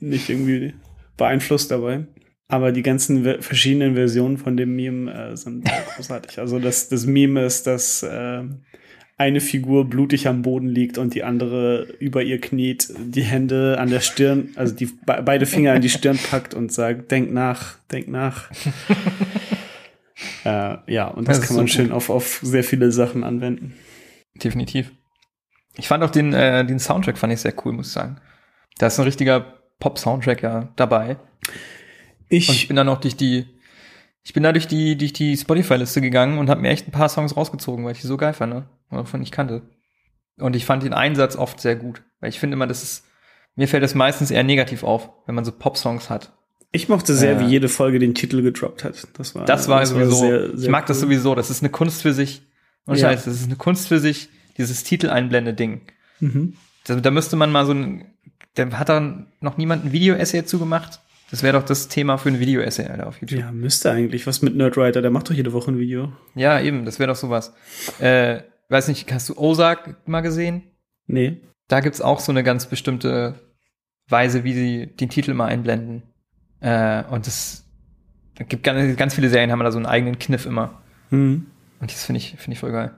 S5: nicht irgendwie beeinflusst dabei. Aber die ganzen ve- verschiedenen Versionen von dem Meme äh, sind großartig. Also das, das Meme ist, dass äh, eine Figur blutig am Boden liegt und die andere über ihr kniet, die Hände an der Stirn, also die be beide Finger an die Stirn packt und sagt, denk nach, denk nach. äh, ja, und das,
S6: Das
S5: kann man
S6: so
S5: schön auf, auf sehr viele Sachen anwenden.
S6: Definitiv. Ich fand auch den, äh, den Soundtrack fand ich sehr cool, muss ich sagen. Da ist ein richtiger Pop-Soundtrack ja dabei. Und ich
S5: Ich,
S6: bin dann auch durch die, ich bin da durch die, durch die Spotify-Liste gegangen und habe mir echt ein paar Songs rausgezogen, weil ich die so geil fand, ne? Oder von ich kannte. Und ich fand den Einsatz oft sehr gut. Weil ich finde immer, das ist, mir fällt das meistens eher negativ auf, wenn man so Pop-Songs hat.
S5: ich mochte sehr,
S6: äh,
S5: wie jede Folge den Titel gedroppt hat. Das war,
S6: Das war sowieso,
S5: sehr,
S6: ich
S5: sehr
S6: mag das
S5: cool.
S6: sowieso, das ist eine Kunst für sich. Und
S5: Ja.
S6: Scheiß, das ist eine Kunst für sich, dieses Titeleinblende-Ding.
S5: Mhm.
S6: Da, da müsste man mal so ein, da hat dann noch niemand ein Video-Essay dazu gemacht. Das wäre doch das Thema für ein Video-Essay, Alter, auf YouTube.
S5: Ja, müsste eigentlich. Was mit Nerdwriter? Der macht doch jede Woche ein Video.
S6: Ja, eben, das wäre doch sowas. Äh, weiß nicht, hast du Ozark mal gesehen?
S5: Nee.
S6: Da gibt's auch so eine ganz bestimmte Weise, wie sie den Titel mal einblenden. Äh, und das da gibt ganz, ganz viele Serien, haben da so einen eigenen Kniff immer.
S5: Mhm.
S6: Und das finde ich, finde ich voll geil.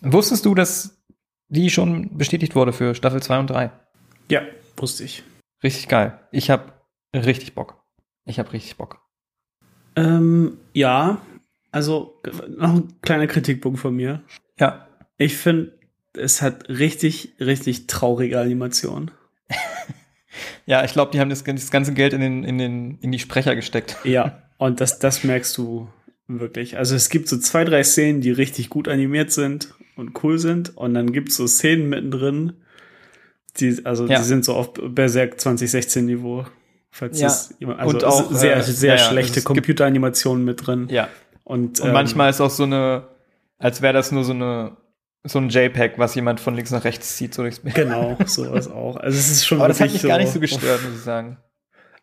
S6: Wusstest du, dass die schon bestätigt wurde für Staffel 2 und 3?
S5: Ja, wusste ich.
S6: Richtig geil. Ich habe richtig Bock. Ich habe richtig Bock.
S5: Ähm, ja, also noch ein kleiner Kritikpunkt von mir.
S6: Ja.
S5: Ich finde, es hat richtig, richtig traurige Animationen.
S6: Ja, ich glaube, die haben das, das ganze Geld in, den, in, den, in die Sprecher gesteckt.
S5: Ja, und das, das merkst du wirklich. Also es gibt so zwei, drei Szenen, die richtig gut animiert sind und cool sind. Und dann gibt es so Szenen mittendrin, die, also
S6: Ja.
S5: die sind so auf Berserk 2016 Niveau. Falls
S6: Ja.
S5: jemand, also
S6: Und auch,
S5: sehr,
S6: äh,
S5: sehr
S6: ja,
S5: schlechte
S6: also
S5: Computeranimationen mit drin.
S6: Ja.
S5: Und,
S6: Und
S5: ähm,
S6: manchmal ist auch so eine, als wäre das nur so eine, so ein JPEG, was jemand von links nach rechts zieht, so durchs Bild.
S5: Genau, sowas auch. Also es ist schon
S6: Aber das hat mich gar nicht so gestört, muss ich sagen.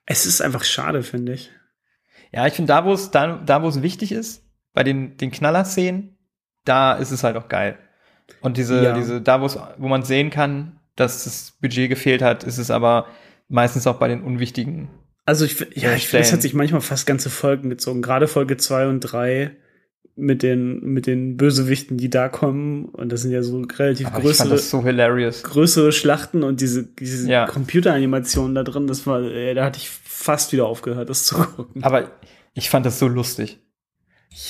S5: Es ist einfach schade, finde ich.
S6: Ja, ich finde, da, wo es, da, da, wo es wichtig ist, bei den, den Knaller-Szenen, da ist es halt auch geil. Und diese,
S5: Ja.
S6: diese, da, wo es, wo man sehen kann, dass das Budget gefehlt hat, ist es aber meistens auch bei den unwichtigen.
S5: Also ich, ja,
S6: Ja,
S5: ich finde, es
S6: Stellen.
S5: hat sich manchmal fast ganze Folgen gezogen. Gerade Folge zwei und drei mit den, mit den Bösewichten, die da kommen. Und das sind ja so relativ
S6: Aber
S5: größere,
S6: das so
S5: größere Schlachten und diese, diese
S6: Ja.
S5: Computeranimationen da drin, das war, äh, da hatte ich fast wieder aufgehört, das zu gucken.
S6: Aber ich fand das so lustig.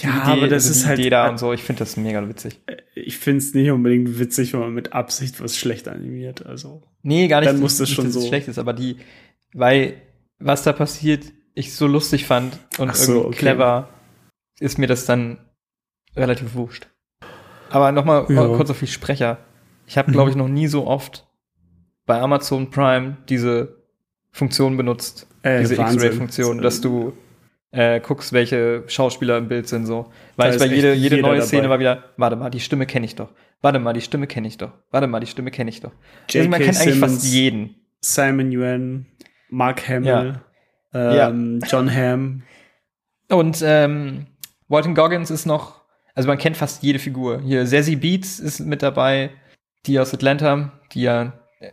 S5: Ja,
S6: Idee,
S5: aber das
S6: also
S5: ist halt,
S6: Idee da und so, ich finde das mega witzig.
S5: ich finde es nicht unbedingt witzig, wenn man mit Absicht was schlecht animiert. Also,
S6: Nee, gar nicht.
S5: Dann muss das schon so-
S6: schlecht ist, aber die, weil was da passiert, ich so lustig fand und
S5: so,
S6: irgendwie
S5: okay.
S6: clever, ist mir das dann relativ wurscht. Aber nochmal
S5: Ja.
S6: kurz auf die Sprecher. Ich habe,
S5: Mhm.
S6: glaube ich, noch nie so oft bei Amazon Prime diese Funktion benutzt,
S5: Äh,
S6: diese. X-Ray-Funktion, dass du äh, guckst, welche Schauspieler im Bild sind so. Weil ich bei jede, jede neue
S5: dabei.
S6: Szene war wieder, warte mal, die Stimme kenne ich doch. Warte mal, die Stimme kenne ich doch. Warte mal, die Stimme kenne ich doch. Also man
S5: J.K.
S6: kennt eigentlich fast
S5: Simmons.
S6: jeden.
S5: Simon Yuan, Mark Hamill,
S6: Ja.
S5: ähm, John Hamm.
S6: Und ähm, Walton Goggins ist noch, also man kennt fast jede Figur. Hier Sassy Beats ist mit dabei, die aus Atlanta, die ja, äh,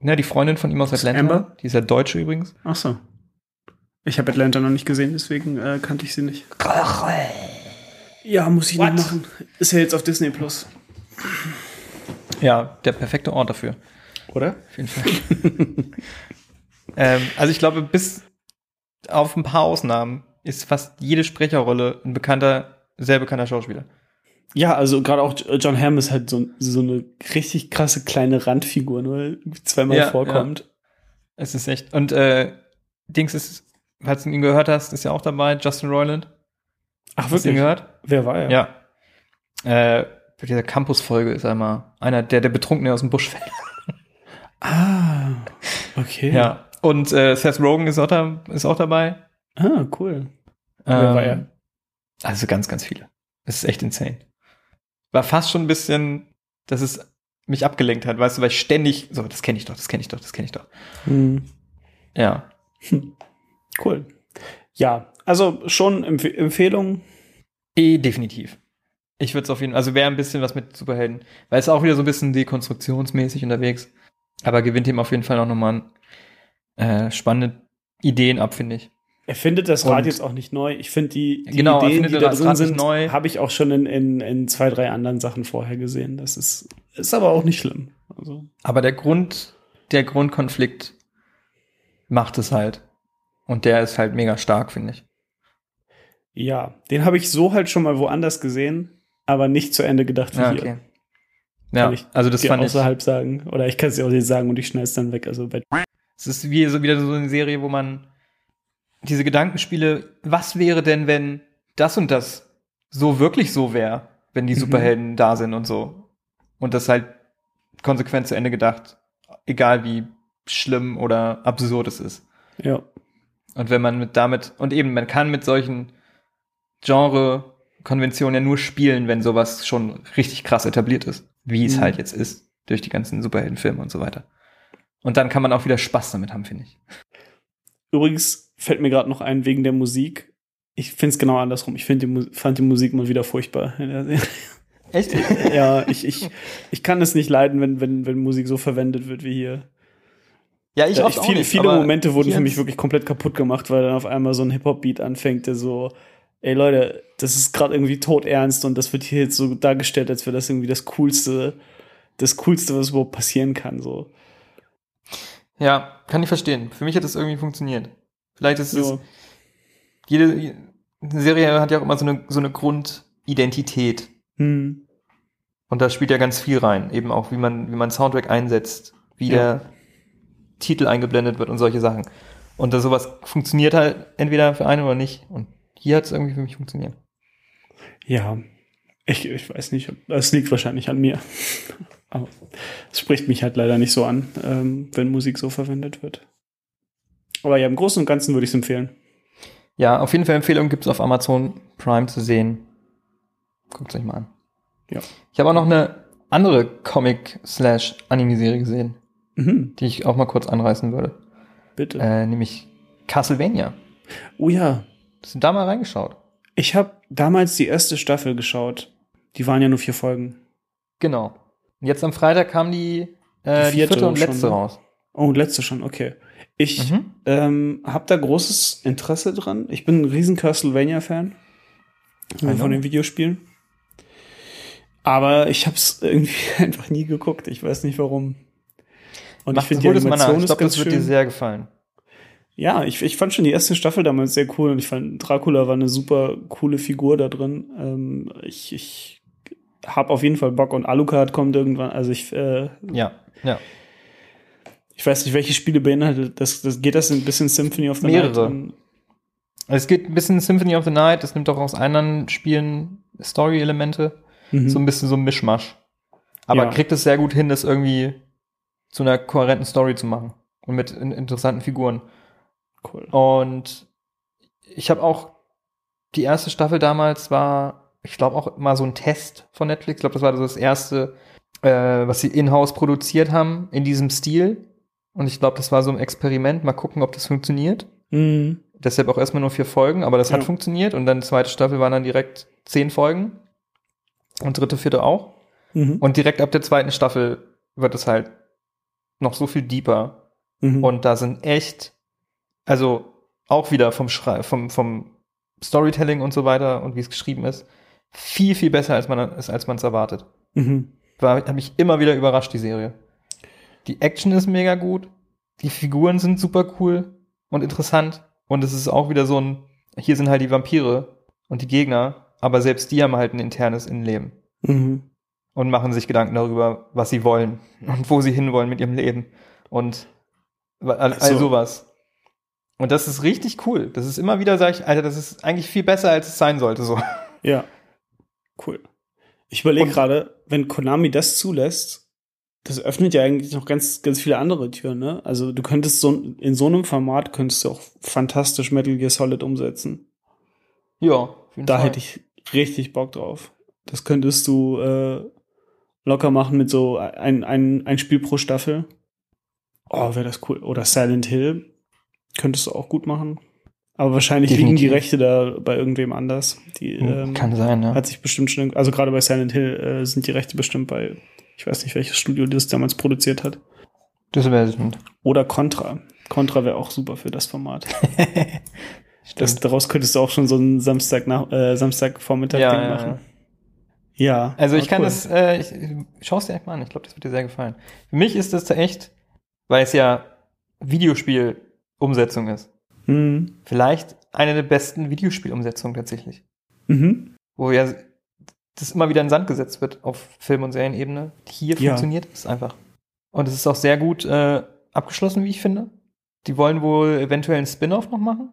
S6: ne, die Freundin von ihm aus Atlanta,
S5: Amber?
S6: die ist ja Deutsche übrigens.
S5: Ach so. Ich habe Atlanta noch nicht gesehen, deswegen äh, kannte ich sie nicht. Ja, muss ich
S6: What?
S5: noch machen. Ist ja jetzt auf Disney Plus,
S6: Ja, der perfekte Ort dafür.
S5: oder?
S6: Auf jeden Fall. ähm, also ich glaube, bis auf ein paar Ausnahmen ist fast jede Sprecherrolle ein bekannter, sehr bekannter Schauspieler.
S5: Ja, also gerade auch John Hamm ist halt so, so eine richtig krasse kleine Randfigur, nur zweimal
S6: Ja,
S5: vorkommt.
S6: Es ist echt. Und äh, Dings ist, falls du ihn gehört hast, ist ja auch dabei, Justin Roiland.
S5: Ach,
S6: Hast du ihn gehört?
S5: Wer war er?
S6: Ja. Äh, bei dieser Campus-Folge ist einmal einer, der der Betrunkene aus dem Busch fällt.
S5: Ah, okay.
S6: Ja. Und äh, Seth Rogen ist auch, da, ist auch dabei.
S5: Ah, cool. Wer war er?
S6: Also ganz, ganz viele. Es ist echt insane. War fast schon ein bisschen, dass es mich abgelenkt hat, weißt du, weil ich ständig, so, das kenne ich doch, das kenne ich doch, das kenne ich doch.
S5: Hm.
S6: Ja.
S5: Cool. Ja, also schon Empf Empfehlung.
S6: Eh, definitiv. Ich würde es auf jeden Fall, also wäre ein bisschen was mit Superhelden, weil es ist auch wieder so ein bisschen dekonstruktionsmäßig unterwegs, aber gewinnt ihm auf jeden Fall auch nochmal äh, spannende Ideen ab, finde ich.
S5: Er findet das Rad
S6: Und-
S5: jetzt auch nicht neu. Ich finde die, die
S6: Genau, er
S5: Ideen, die da drin
S6: Rad
S5: sind,
S6: neu.
S5: habe ich auch schon in, in, in zwei, drei anderen Sachen vorher gesehen. Das ist, ist aber auch nicht schlimm. Also,
S6: Aber der Grund, der Grundkonflikt macht es halt. Und der ist halt mega stark, finde ich.
S5: ja, den habe ich so halt schon mal woanders gesehen, aber nicht zu Ende gedacht wie
S6: Ja,
S5: hier.
S6: okay. Ja,
S5: Kann ich
S6: also das fand ich.
S5: außerhalb sagen. Oder ich kann es dir auch nicht sagen und ich schneide es dann weg. Also bei
S6: Es ist wie so wieder so eine Serie, wo man diese Gedankenspiele, was wäre denn, wenn das und das so wirklich so wäre, wenn die
S5: Mhm.
S6: Superhelden da sind und so. Und das halt konsequent zu Ende gedacht, egal wie schlimm oder absurd es ist.
S5: ja.
S6: Und wenn man mit damit, und eben, man kann mit solchen Genre-Konventionen ja nur spielen, wenn sowas schon richtig krass etabliert ist, wie es
S5: Mhm.
S6: halt jetzt ist, durch die ganzen Superheldenfilme und so weiter. Und dann kann man auch wieder Spaß damit haben, finde ich.
S5: Übrigens fällt mir gerade noch ein wegen der Musik. Ich finde es genau andersrum. Ich die, fand die Musik mal wieder furchtbar. in der Serie.
S6: Echt?
S5: ja, ich, ich, ich kann es nicht leiden, wenn, wenn, wenn Musik so verwendet wird wie hier.
S6: Ja, ich
S5: Ja, ich,
S6: auch
S5: viele,
S6: nicht,
S5: viele Momente wurden für mich wirklich komplett kaputt gemacht, weil dann auf einmal so ein Hip-Hop-Beat anfängt, der so, ey Leute, das ist gerade irgendwie todernst und das wird hier jetzt so dargestellt, als wäre das irgendwie das Coolste, das Coolste, was überhaupt passieren kann. So.
S6: Ja, kann ich verstehen. Für mich hat das irgendwie funktioniert. Vielleicht ist es, jede Serie hat ja auch immer so eine, so eine Grundidentität.
S5: Hm.
S6: Und da spielt ja ganz viel rein. Eben auch, wie man, wie man Soundtrack einsetzt, wie
S5: Ja.
S6: der Titel eingeblendet wird und solche Sachen. Und das sowas funktioniert halt entweder für einen oder nicht. Und hier hat es irgendwie für mich funktioniert.
S5: Ja, ich, ich weiß nicht. Es liegt wahrscheinlich an mir. Aber es spricht mich halt leider nicht so an, ähm, wenn Musik so verwendet wird. Aber ja, im Großen und Ganzen würde ich es empfehlen.
S6: Ja, auf jeden Fall Empfehlung gibt's auf Amazon Prime zu sehen. Guckt euch mal an.
S5: Ja.
S6: Ich habe auch noch eine andere Comic-Slash-Anime-Serie gesehen,
S5: Mhm,
S6: die ich auch mal kurz anreißen würde.
S5: bitte.
S6: Äh, nämlich Castlevania.
S5: oh ja,
S6: Hast du da mal reingeschaut?
S5: ich habe damals die erste Staffel geschaut. Die waren ja nur vier Folgen.
S6: Genau. Und jetzt am Freitag kam die, äh,
S5: Die
S6: die,
S5: vierte
S6: vierte und
S5: schon,
S6: letzte
S5: ne?
S6: raus.
S5: Oh, letzte schon, okay. Ich
S6: Mhm.
S5: ähm, habe da großes Interesse dran. Ich bin ein riesen Castlevania-Fan von den Videospielen. Aber ich habe es irgendwie einfach nie geguckt. Ich weiß nicht warum. Und
S6: Mach-
S5: ich finde die. Animation
S6: Ich
S5: ist
S6: glaube,
S5: ganz
S6: das wird dir
S5: schön.
S6: sehr gefallen.
S5: Ja, ich, ich fand schon die erste Staffel damals sehr cool und ich fand Dracula war eine super coole Figur da drin. Ähm, ich ich habe auf jeden Fall Bock und Alucard kommt irgendwann. Also ich äh,
S6: Ja, ja.
S5: ich weiß nicht, welche Spiele beinhaltet das. das geht das ein bisschen Symphony of the Night?
S6: Mehrere.
S5: Und-
S6: Es geht ein bisschen Symphony of the Night, das nimmt auch aus anderen Spielen Story-Elemente.
S5: Mhm.
S6: So ein bisschen so ein Mischmasch. Aber
S5: Ja.
S6: kriegt es sehr gut hin, das irgendwie zu einer kohärenten Story zu machen. Und mit in interessanten Figuren.
S5: cool.
S6: Und ich habe auch die erste Staffel damals war, ich glaube auch mal so ein Test von Netflix. Ich glaube, das war so das erste, äh, was sie in-house produziert haben in diesem Stil. Und ich glaube, das war so ein Experiment. Mal gucken, ob das funktioniert.
S5: Mhm.
S6: Deshalb auch erstmal nur vier Folgen, aber das hat
S5: Ja.
S6: funktioniert. Und dann zweite Staffel waren dann direkt zehn Folgen. Und dritte, vierte auch.
S5: Mhm.
S6: Und direkt ab der zweiten Staffel wird es halt noch so viel deeper.
S5: Mhm.
S6: Und da sind echt, also auch wieder vom Schrei, vom, vom Storytelling und so weiter und wie es geschrieben ist, viel, viel besser, als man es als erwartet.
S5: mhm.
S6: War, hat mich immer wieder überrascht, die Serie. Die Action ist mega gut, die Figuren sind super cool und interessant. Und es ist auch wieder so ein, hier sind halt die Vampire und die Gegner, aber selbst die haben halt ein internes Innenleben
S5: Mhm.
S6: Und machen sich Gedanken darüber, was sie wollen und wo sie hinwollen mit ihrem Leben und all, all
S5: Also-
S6: sowas. Und das ist richtig cool. Das ist immer wieder, sag ich, Alter, das ist eigentlich viel besser, als es sein sollte, so.
S5: Ja. Cool. Ich überlege gerade, wenn Konami das zulässt, das öffnet ja eigentlich noch ganz, ganz viele andere Türen, ne? Also du könntest so in so einem Format könntest du auch fantastisch Metal Gear Solid umsetzen.
S6: Ja,
S5: Da
S6: Fall.
S5: hätte ich richtig Bock drauf. Das könntest du äh, locker machen mit so ein, ein, ein Spiel pro Staffel. Oh, wäre das cool. Oder Silent Hill könntest du auch gut machen. Aber wahrscheinlich liegen die
S6: Definitiv.
S5: Rechte da bei irgendwem anders. Die ähm,
S6: Kann sein, ja.
S5: hat sich bestimmt schon, also gerade bei Silent Hill äh, sind die Rechte bestimmt bei, ich weiß nicht, welches Studio das damals produziert hat.
S6: Das wäre stimmt.
S5: Oder Contra. Contra wäre auch super für das Format. Das, daraus könntest du auch schon so einen Samstag nach, äh, Samstagvormittag
S6: Ja,
S5: Ding
S6: ja,
S5: machen. Ja.
S6: Also ich
S5: aber
S6: kann
S5: cool.
S6: das, äh, ich, schau es dir echt mal an. Ich glaube, das wird dir sehr gefallen. Für mich ist das echt, weil es ja Videospiel-Umsetzung ist.
S5: Mhm.
S6: Vielleicht eine der besten Videospielumsetzungen tatsächlich.
S5: Mhm.
S6: Wo ja das immer wieder in Sand gesetzt wird auf Film- und Serienebene. Hier
S5: Ja.
S6: funktioniert es einfach. Und es ist auch sehr gut äh, abgeschlossen, wie ich finde. Die wollen wohl eventuell einen Spin-off noch machen.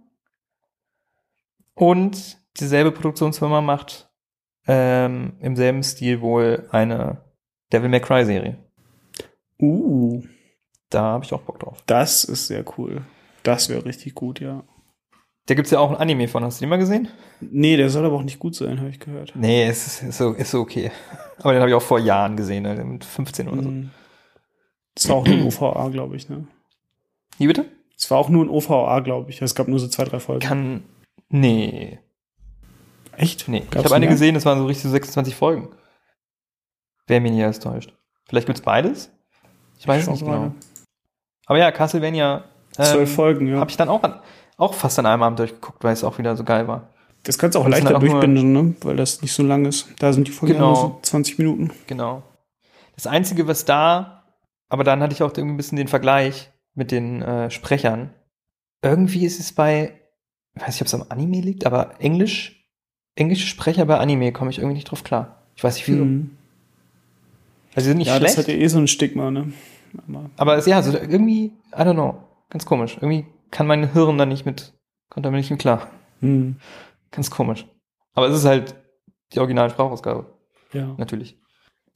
S6: Und dieselbe Produktionsfirma macht ähm, im selben Stil wohl eine Devil May Cry Serie.
S5: Uh,
S6: Da habe ich auch Bock drauf.
S5: das ist sehr cool. Das wäre richtig gut, ja.
S6: Da gibt's ja auch ein Anime von. Hast du den mal gesehen?
S5: Nee, der soll aber auch nicht gut sein, habe ich gehört.
S6: Nee, es ist, ist, so, ist so okay. Aber den habe ich auch vor Jahren gesehen, also mit 15 oder so.
S5: Mhm. Das war auch nur ein OVA, glaube ich, ne?
S6: Wie bitte?
S5: Es war auch nur ein OVA, glaube ich. Es gab nur so zwei, drei Folgen.
S6: Kann. Nee.
S5: Echt?
S6: Nee. ich
S5: Gab's
S6: habe eine
S5: mehr?
S6: gesehen, das waren so richtig so 26 Folgen. Wer mich nie alles täuscht. Vielleicht gibt's beides? Ich weiß es nicht genau. Aber ja, Castlevania.
S5: Zwölf
S6: Ähm,
S5: Folgen, ja.
S6: Habe ich dann auch, an, auch fast an einem Abend durchgeguckt, weil es auch wieder so geil war.
S5: Das kannst du auch leichter
S6: halt
S5: durchbingen, ne? Weil das nicht so lang ist. Da sind die Folgen
S6: Genau.
S5: nur so 20 Minuten.
S6: Genau. Das Einzige, was da, aber dann hatte ich auch irgendwie ein bisschen den Vergleich mit den äh, Sprechern. Irgendwie ist es bei, ich weiß nicht, ob es am Anime liegt, aber Englisch, englische Sprecher bei Anime komme ich irgendwie nicht drauf klar. Ich weiß nicht wieso.
S5: Mhm.
S6: Also sie sind nicht
S5: Ja,
S6: schlecht,
S5: das hat ja eh so ein Stigma, ne? Aber
S6: aber es, ja, so irgendwie, I don't know, ganz komisch. Irgendwie kann mein Hirn da nicht mit, kommt damit nicht mit klar.
S5: mhm.
S6: Ganz komisch. Aber es ist halt die originale Sprachausgabe,
S5: ja,
S6: natürlich.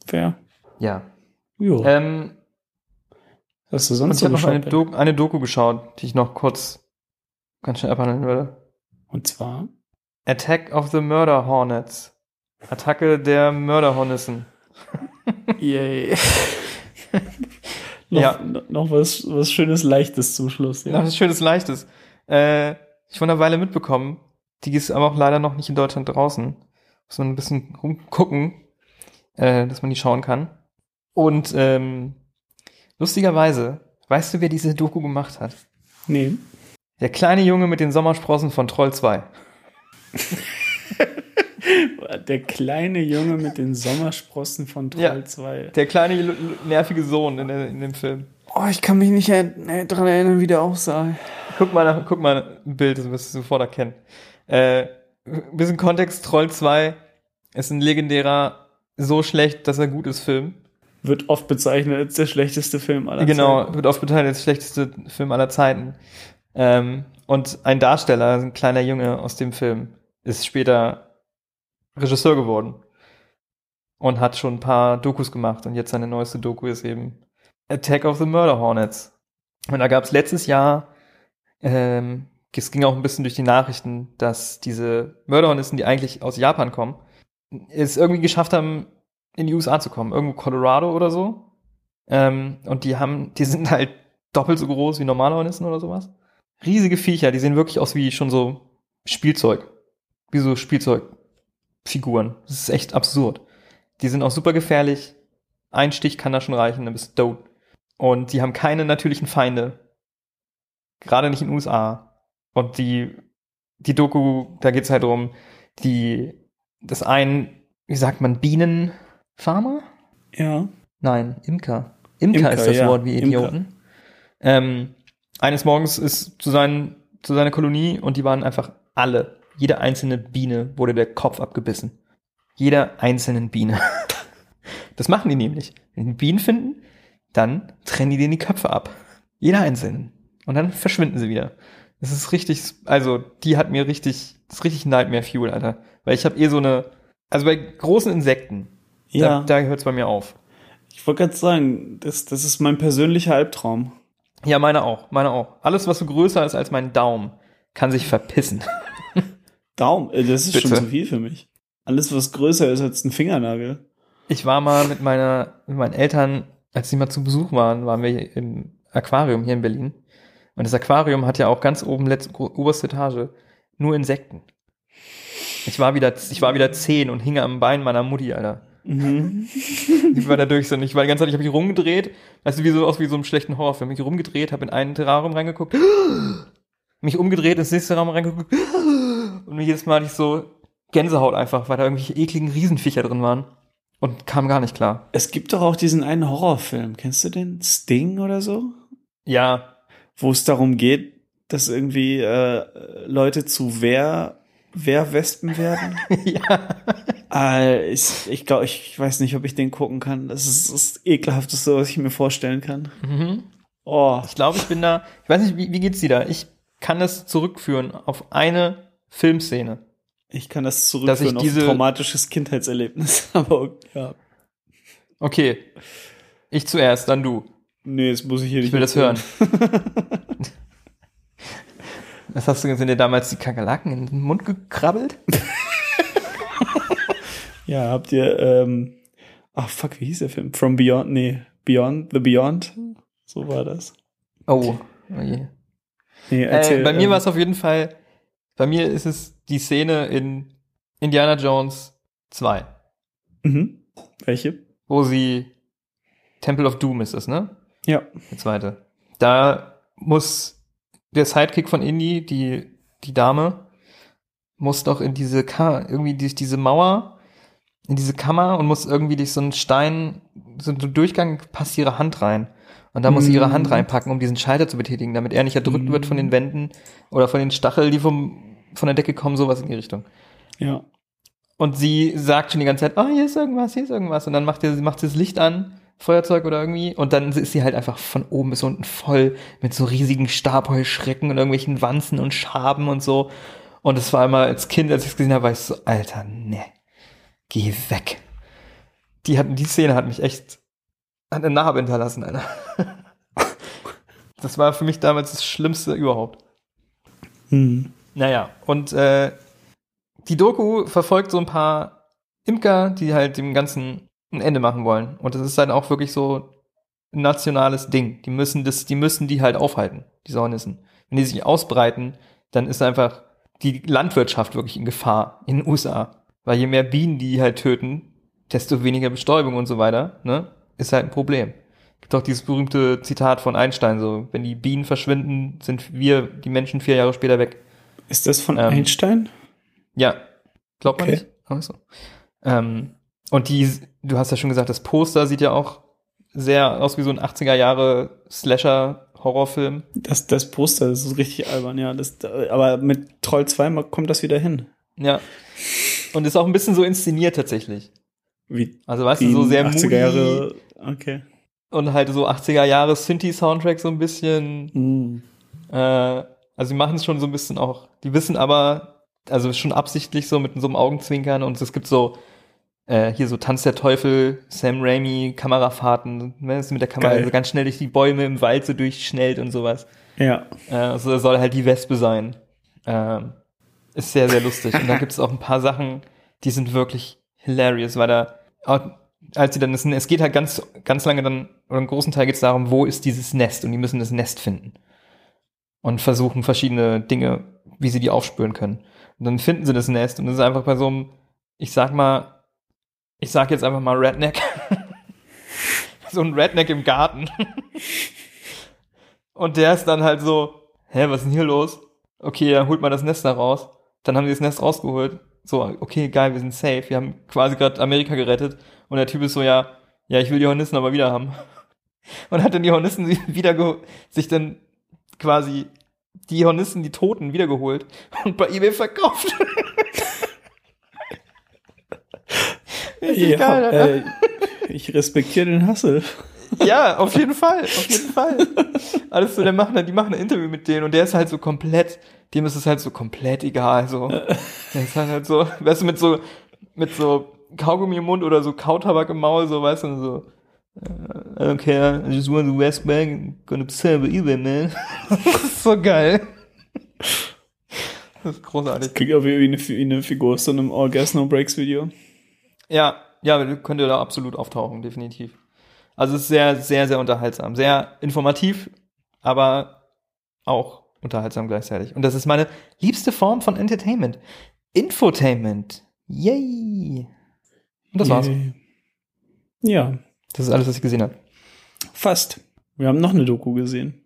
S5: fair.
S6: Ja.
S5: Jo.
S6: Ähm,
S5: Hast du
S6: Und
S5: sonst
S6: ich habe noch eine? Doku, eine Doku geschaut, die ich noch kurz ganz schnell abhandeln würde.
S5: Und zwar?
S6: Attack of the Murder Hornets. Attacke der Mörderhornissen.
S5: Yay. noch,
S6: Ja.
S5: noch- noch was, was Schönes, Leichtes zum Schluss.
S6: Ja. Das ist schönes Leichtes. Äh, ich vor einer Weile mitbekommen. Die ist aber auch leider noch nicht in Deutschland draußen. Muss man ein bisschen rumgucken, äh, dass man die schauen kann. Und ähm, lustigerweise, weißt du, wer diese Doku gemacht hat?
S5: Nee.
S6: Der kleine Junge mit den Sommersprossen von Troll 2.
S5: Der kleine Junge mit den Sommersprossen von Troll
S6: Ja.
S5: 2.
S6: Der kleine nervige Sohn in, der, in dem Film.
S5: Oh, ich kann mich nicht er dran erinnern, wie der aussah.
S6: Guck mal, nach, guck mal ein Bild, das wirst du sofort erkennen. Äh, ein bisschen Kontext, Troll 2 ist ein legendärer, so schlecht, dass er gut ist Film.
S5: Wird oft bezeichnet als der schlechteste Film aller
S6: genau,
S5: Zeiten.
S6: wird oft beteiligt als schlechteste Film aller Zeiten. Ähm, und ein Darsteller, ein kleiner Junge aus dem Film, ist später Regisseur geworden. Und hat schon ein paar Dokus gemacht. Und jetzt seine neueste Doku ist eben Attack of the Murder Hornets. Und da gab es letztes Jahr, ähm, es ging auch ein bisschen durch die Nachrichten, dass diese Mörderhornissen, die eigentlich aus Japan kommen, es irgendwie geschafft haben, in die USA zu kommen. Irgendwo Colorado oder so. Ähm, und die haben, die sind halt doppelt so groß wie normale Hornissen oder sowas. riesige Viecher, die sehen wirklich aus wie schon so Spielzeug. Wie so Spielzeugfiguren. Das ist echt absurd. Die sind auch super gefährlich. Ein Stich kann da schon reichen, dann bist du tot. Und die haben keine natürlichen Feinde. Gerade nicht in den USA. Und die, die Doku, da geht's halt darum, die, das ein, wie sagt man, Bienenfarmer?
S5: Ja.
S6: Nein, Imker. Imker,
S5: Imker,
S6: ist das
S5: ja,
S6: Wort, wie. Idioten. Ähm, eines Morgens ist zu, seinen, zu seiner Kolonie und die waren einfach alle. Jede einzelne Biene wurde der Kopf abgebissen. Jeder einzelnen Biene. Das machen die nämlich. Wenn die Bienen finden, dann trennen die denen die Köpfe ab. Jeder einzelnen. Und dann verschwinden sie wieder. Das ist richtig, also die hat mir richtig, das ist richtig Nightmare Fuel, Alter. Weil ich habe eh so eine, also bei großen Insekten,
S5: Ja.
S6: da, da hört es bei mir auf.
S5: Ich wollte gerade sagen, das, das ist mein persönlicher Albtraum.
S6: Ja, meine auch, meine auch. Alles, was so größer ist als mein Daumen, kann sich verpissen.
S5: Daumen, äh, das ist schon
S6: Bitte.
S5: zu viel für mich. Alles, was größer ist als ein Fingernagel.
S6: Ich war mal mit meiner, mit meinen Eltern, als sie mal zu Besuch waren, waren wir im Aquarium hier in Berlin. Und das Aquarium hat ja auch ganz oben, letzte, oberste Etage, nur Insekten. Ich war wieder, ich war wieder zehn und hing am Bein meiner Mutti, Alter.
S5: Mhm.
S6: Ich war da durch so, ich war die ganze Zeit, ich habe mich rumgedreht, weißt du, wie so aus wie so einem schlechten Horrorfilm. Mich rumgedreht, habe in einen Terrarium reingeguckt, mich umgedreht, ins nächste Raum reingeguckt und jedes Mal hatte ich so Gänsehaut einfach, weil da irgendwelche ekligen Riesenviecher drin waren und kam gar nicht klar.
S5: Es gibt doch auch diesen einen Horrorfilm. Kennst du den? Sting oder so?
S6: Ja,
S5: Wo es darum geht, dass irgendwie äh, Leute zu Wehr, Wehrwespen werden.
S6: ja.
S5: äh, ich ich glaube, ich weiß nicht, ob ich den gucken kann. Das ist das ekelhafteste, was ich mir vorstellen kann.
S6: Mhm.
S5: Oh,
S6: Ich glaube, ich bin da, ich weiß nicht, wie, wie geht's dir da? Ich kann das zurückführen auf eine Filmszene.
S5: ich kann das zurückführen auf ein traumatisches Kindheitserlebnis. Aber ja.
S6: Okay. Ich zuerst, dann du.
S5: Nee, das muss ich hier nicht.
S6: Ich will das hören. Was hast du gesehen, dir damals die Kakerlaken in den Mund gekrabbelt?
S5: Ja, habt ihr, ähm, ach fuck, wie hieß der Film? From Beyond, nee, Beyond, The Beyond? So war das.
S6: Oh. je.
S5: Nee,
S6: Äh, bei mir
S5: ähm,
S6: war es auf jeden Fall, bei mir ist es die Szene in Indiana Jones 2,
S5: Mhm. Welche?
S6: wo sie Temple of Doom ist es, ne?
S5: Ja.
S6: Der zweite. Da muss der Sidekick von Indy, die, die Dame, muss doch in diese, Ka irgendwie durch diese Mauer, in diese Kammer und muss irgendwie durch so einen Stein, so einen Durchgang, passt ihre Hand rein. Und da muss sie ihre. Hand reinpacken, um diesen Schalter zu betätigen, damit er nicht erdrückt wird von den Wänden oder von den Stacheln, die vom, von der Decke kommen, sowas in die Richtung.
S5: Ja.
S6: Und sie sagt schon die ganze Zeit, oh, hier ist irgendwas, hier ist irgendwas. Und dann macht sie macht sie das Licht an, Feuerzeug oder irgendwie. Und dann ist sie halt einfach von oben bis unten voll mit so riesigen Stabheuschrecken und irgendwelchen Wanzen und Schaben und so. Und es war immer als Kind, als ich es gesehen habe, war ich so, Alter, ne, geh weg. Die, hat, die Szene hat mich echt, hat eine Narbe hinterlassen, Alter. Das war für mich damals das Schlimmste überhaupt.
S5: Hm.
S6: Naja, und äh, die Doku verfolgt so ein paar Imker, die halt dem Ganzen ein Ende machen wollen. Und das ist dann auch wirklich so ein nationales Ding. Die müssen das, die müssen die halt aufhalten, die Hornissen. Wenn die sich ausbreiten, dann ist einfach die Landwirtschaft wirklich in Gefahr in den USA. Weil je mehr Bienen die halt töten, desto weniger Bestäubung und so weiter, ne? Ist halt ein Problem. Gibt auch dieses berühmte Zitat von Einstein, so, wenn die Bienen verschwinden, sind wir, die Menschen, vier Jahre später weg.
S5: Ist das von
S6: Ähm,
S5: Einstein?
S6: Ja, glaubt man
S5: Okay.
S6: nicht. Ach so. Ähm, und die, du hast ja schon gesagt, das Poster sieht ja auch sehr aus wie so ein 80er Jahre Slasher-Horrorfilm.
S5: Das, das Poster, das ist richtig albern, ja. Das, aber mit Troll 2 mal- kommt das wieder hin.
S6: Ja. Und ist auch ein bisschen so inszeniert tatsächlich.
S5: Wie
S6: Also weißt du, so sehr
S5: 80er
S6: moody
S5: Jahre. Okay.
S6: und halt so 80er Jahre Synthi-Soundtrack so ein bisschen.
S5: Hm.
S6: Äh, also die machen es schon so ein bisschen auch. Die wissen aber, also schon absichtlich so mit so einem Augenzwinkern und es gibt so äh, hier so Tanz der Teufel, Sam Raimi, Kamerafahrten, wenn es mit der Kamera
S5: Geil.
S6: so ganz schnell durch die Bäume im Wald so durchschnellt und sowas.
S5: Ja.
S6: Äh, also soll halt die Wespe sein. Ähm, ist sehr, sehr lustig. Und da gibt es auch ein paar Sachen, die sind wirklich hilarious, weil da, als sie dann, es geht halt ganz, ganz lange dann, oder einen großen Teil geht es darum, wo ist dieses Nest und die müssen das Nest finden. und versuchen verschiedene Dinge, wie sie die aufspüren können. Und dann finden sie das Nest und das ist einfach bei so einem, ich sag mal, ich sag jetzt einfach mal Redneck. so ein Redneck im Garten. und der ist dann halt so, hä, was ist denn hier los? Okay, er holt mal das Nest da raus. Dann haben sie das Nest rausgeholt. So, okay, geil, wir sind safe. Wir haben quasi gerade Amerika gerettet. Und der Typ ist so, ja, ja, ich will die Hornissen aber wieder haben. Und hat dann die Hornissen wieder sich dann quasi die Hornissen, die Toten, wiedergeholt und bei eBay verkauft. Richtig geil,
S5: äh, ich respektiere den Hassel.
S6: Ja, auf jeden Fall, auf jeden Fall. Alles so, der macht, dann- die machen ein Interview mit denen und der ist halt so komplett, dem ist es halt so komplett egal, so. Der ist halt, halt so, weißt du, mit so, mit so Kaugummi im Mund oder so Kautabak im Maul, so, weißt du, so. äh, Okay, I just want the West Bank, gonna sell by eBay, man. das ist so geil. Das ist großartig.
S5: Klingt auch wie eine, wie eine Figur aus so einem All Gas No Breaks Video.
S6: Ja, ja, könnte da absolut auftauchen, definitiv. Also es ist sehr, sehr, sehr unterhaltsam. Sehr informativ, aber auch unterhaltsam gleichzeitig. Und das ist meine liebste Form von Entertainment. Infotainment. Yay. Und das war's.
S5: Yay. Ja,
S6: Das ist alles, was ich gesehen habe.
S5: fast. Wir haben noch eine Doku gesehen.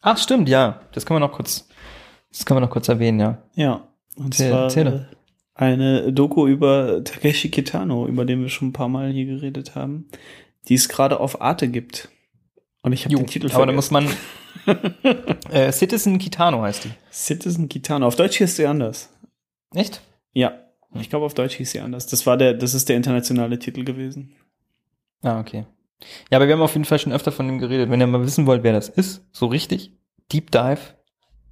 S6: Ach, stimmt, ja. Das können wir noch kurz, das können wir noch kurz erwähnen, ja.
S5: Ja, und
S6: Erzähl-
S5: zwar äh, eine Doku über Takeshi Kitano, über den wir schon ein paar Mal hier geredet haben, die es gerade auf Arte gibt. Und ich habe den Titel
S6: aber da muss man, äh, Citizen Kitano heißt die.
S5: Citizen Kitano. Auf Deutsch hieß sie anders.
S6: Echt?
S5: Ja, ich glaube auf Deutsch hieß sie anders. Das war der, das ist der internationale Titel gewesen.
S6: Ah, okay. Ja, aber wir haben auf jeden Fall schon öfter von ihm geredet. Wenn ihr mal wissen wollt, wer das ist, so richtig, Deep Dive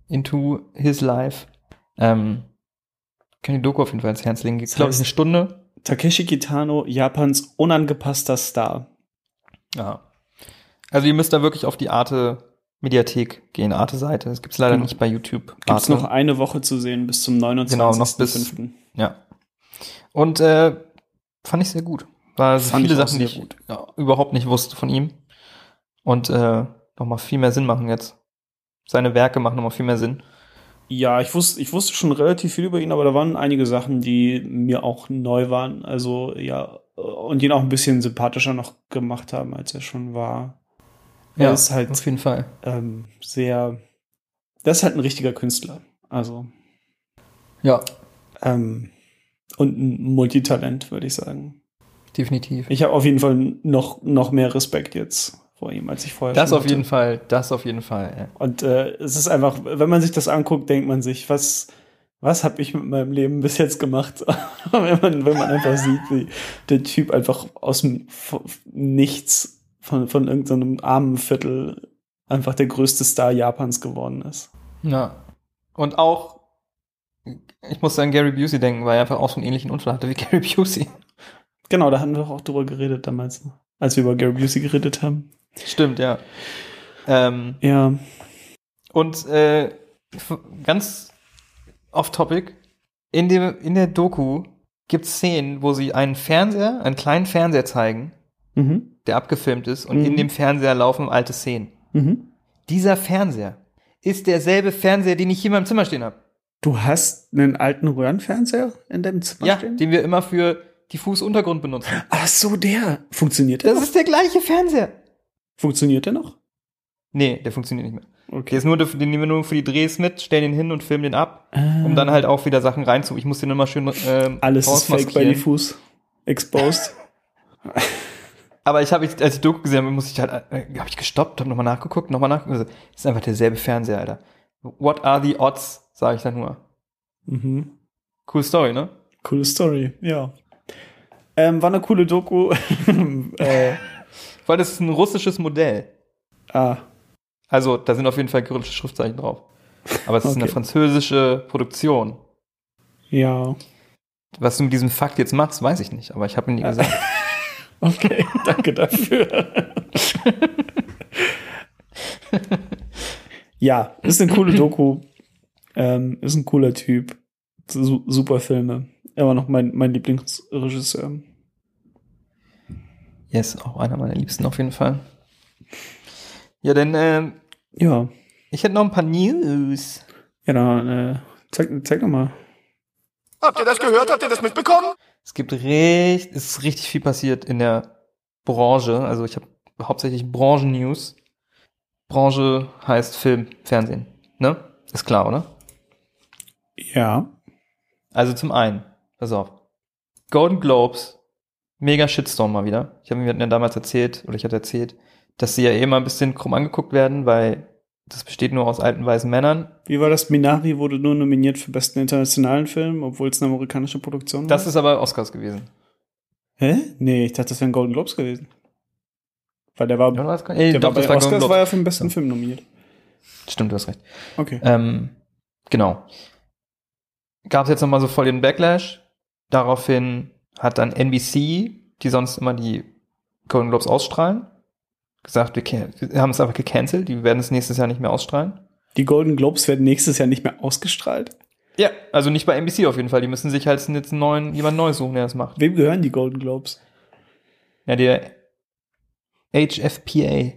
S6: into his life, ähm, kann die Doku auf jeden Fall ins Herz legen. Geht, glaube ich, eine Stunde.
S5: Takeshi Kitano, Japans unangepasster Star.
S6: Ja. Also ihr müsst da wirklich auf die Arte Mediathek gehen, Arte-Seite. Das gibt's leider
S5: Genau.
S6: nicht bei YouTube.
S5: Gibt's
S6: Arte.
S5: noch eine Woche zu sehen bis zum 29.05.
S6: Genau, noch bis- Ja. Und äh, fand ich sehr gut. War so viele Sachen, die
S5: sehr
S6: ich
S5: gut.
S6: ja, überhaupt nicht wusste von ihm. Und äh, nochmal viel mehr Sinn machen jetzt. Seine Werke machen nochmal viel mehr Sinn.
S5: Ja, ich wusste, ich wusste schon relativ viel über ihn, aber da waren einige Sachen, die mir auch neu waren. Also ja, und ihn auch ein bisschen sympathischer noch gemacht haben, als er schon war. Er ist halt
S6: auf jeden Fall.
S5: ähm, sehr. Das ist halt ein richtiger Künstler. Also
S6: Ja,
S5: ähm, und ein Multitalent, würde ich sagen.
S6: definitiv.
S5: Ich habe auf jeden Fall noch noch mehr Respekt jetzt vor ihm, als ich vorher
S6: Das auf
S5: hatte.
S6: jeden Fall, das auf jeden Fall. Ja.
S5: Und äh, es ist einfach, wenn man sich das anguckt, denkt man sich, was, was habe ich mit meinem Leben bis jetzt gemacht? wenn, man, wenn man einfach sieht, wie der Typ einfach aus dem Nichts von, von irgendeinem armen Viertel einfach der größte Star Japans geworden ist.
S6: ja. Und auch, ich muss an Gary Busey denken, weil er einfach auch so einen ähnlichen Unfall hatte wie Gary Busey.
S5: Genau, da hatten wir auch drüber geredet damals, als wir über Gary Busey geredet haben.
S6: Stimmt, ja. Ähm,
S5: Ja,
S6: Und äh, ganz off-topic, in, dem, in der Doku gibt es Szenen, wo sie einen Fernseher, einen kleinen Fernseher zeigen,
S5: mhm.
S6: der abgefilmt ist, und
S5: Mhm.
S6: in dem Fernseher laufen alte Szenen.
S5: Mhm.
S6: Dieser Fernseher ist derselbe Fernseher, den ich hier in meinem Zimmer stehen habe.
S5: Du hast einen alten Röhrenfernseher in deinem Zimmer
S6: Ja,
S5: stehen?
S6: den wir immer für Diffusuntergrund benutzen.
S5: Ach so, der. Funktioniert
S6: Das
S5: noch?
S6: ist der gleiche Fernseher.
S5: Funktioniert der noch?
S6: Nee, der funktioniert nicht mehr. Der
S5: Okay.
S6: ist nur, den nehmen wir nur für die Drehs mit, stellen den hin und filmen den ab, um dann halt auch wieder Sachen reinzu. Ich muss den immer schön ähm,
S5: Alles ist fake bei
S6: rausmaskieren.
S5: Diffus. Exposed.
S6: Aber ich habe, als ich Doku gesehen habe, muss ich halt, äh, habe ich gestoppt, habe nochmal nachgeguckt, nochmal nachgeguckt. Also, Das ist einfach derselbe Fernseher, Alter. What are the odds, sage ich dann nur.
S5: mhm.
S6: Cool Story, ne?
S5: Coole Story, ja. Ähm, war eine coole Doku. äh,
S6: Weil das ist ein russisches Modell.
S5: ah,
S6: Also, da sind auf jeden Fall kyrillische Schriftzeichen drauf. Aber es ist eine
S5: Okay.
S6: französische Produktion.
S5: ja.
S6: Was du mit diesem Fakt jetzt machst, weiß ich nicht, aber ich habe ihn nie gesagt.
S5: Okay, danke dafür. ja, ist eine coole Doku. Ähm, ist ein cooler Typ. Su super Filme. Er war noch mein, mein Lieblingsregisseur.
S6: Yes, auch einer meiner Liebsten auf jeden Fall. Ja, denn ähm,
S5: Ja.
S6: Ich hätte noch ein paar News.
S5: Ja, dann äh, zeig, zeig doch mal.
S1: Habt ihr das gehört? Habt ihr das mitbekommen?
S6: Es gibt recht, es ist richtig viel passiert in der Branche. Also ich habe hauptsächlich Branchen-News. Branche heißt Film, Fernsehen. Ne? Ist klar, oder?
S5: Ja.
S6: Also zum einen, pass auf. Golden Globes, mega Shitstorm mal wieder. Ich habe mir ja damals erzählt, oder ich hatte erzählt, dass sie ja eh immer ein bisschen krumm angeguckt werden, weil das besteht nur aus alten weißen Männern.
S5: Wie war das? Minari wurde nur nominiert für besten internationalen Film, obwohl es eine amerikanische Produktion war.
S6: Das ist aber Oscars gewesen.
S5: Hä? Nee, ich dachte, das wären Golden Globes gewesen. Weil der war,
S6: Ja, Ey,
S5: der
S6: doch,
S5: war bei Oscars war
S6: Globes.
S5: für den besten Film nominiert.
S6: Stimmt, du hast recht.
S5: Okay.
S6: Ähm, genau. Gab es jetzt nochmal so voll den Backlash. Daraufhin hat dann NBC, die sonst immer die Golden Globes ausstrahlen, gesagt, wir, wir haben es einfach gecancelt, die werden es nächstes Jahr nicht mehr ausstrahlen.
S5: Die Golden Globes werden nächstes Jahr nicht mehr ausgestrahlt.
S6: Ja, also nicht bei NBC auf jeden Fall. Die müssen sich halt jetzt einen neuen, jemand Neues suchen, der das macht.
S5: Wem gehören die Golden Globes?
S6: Ja, der HFPA,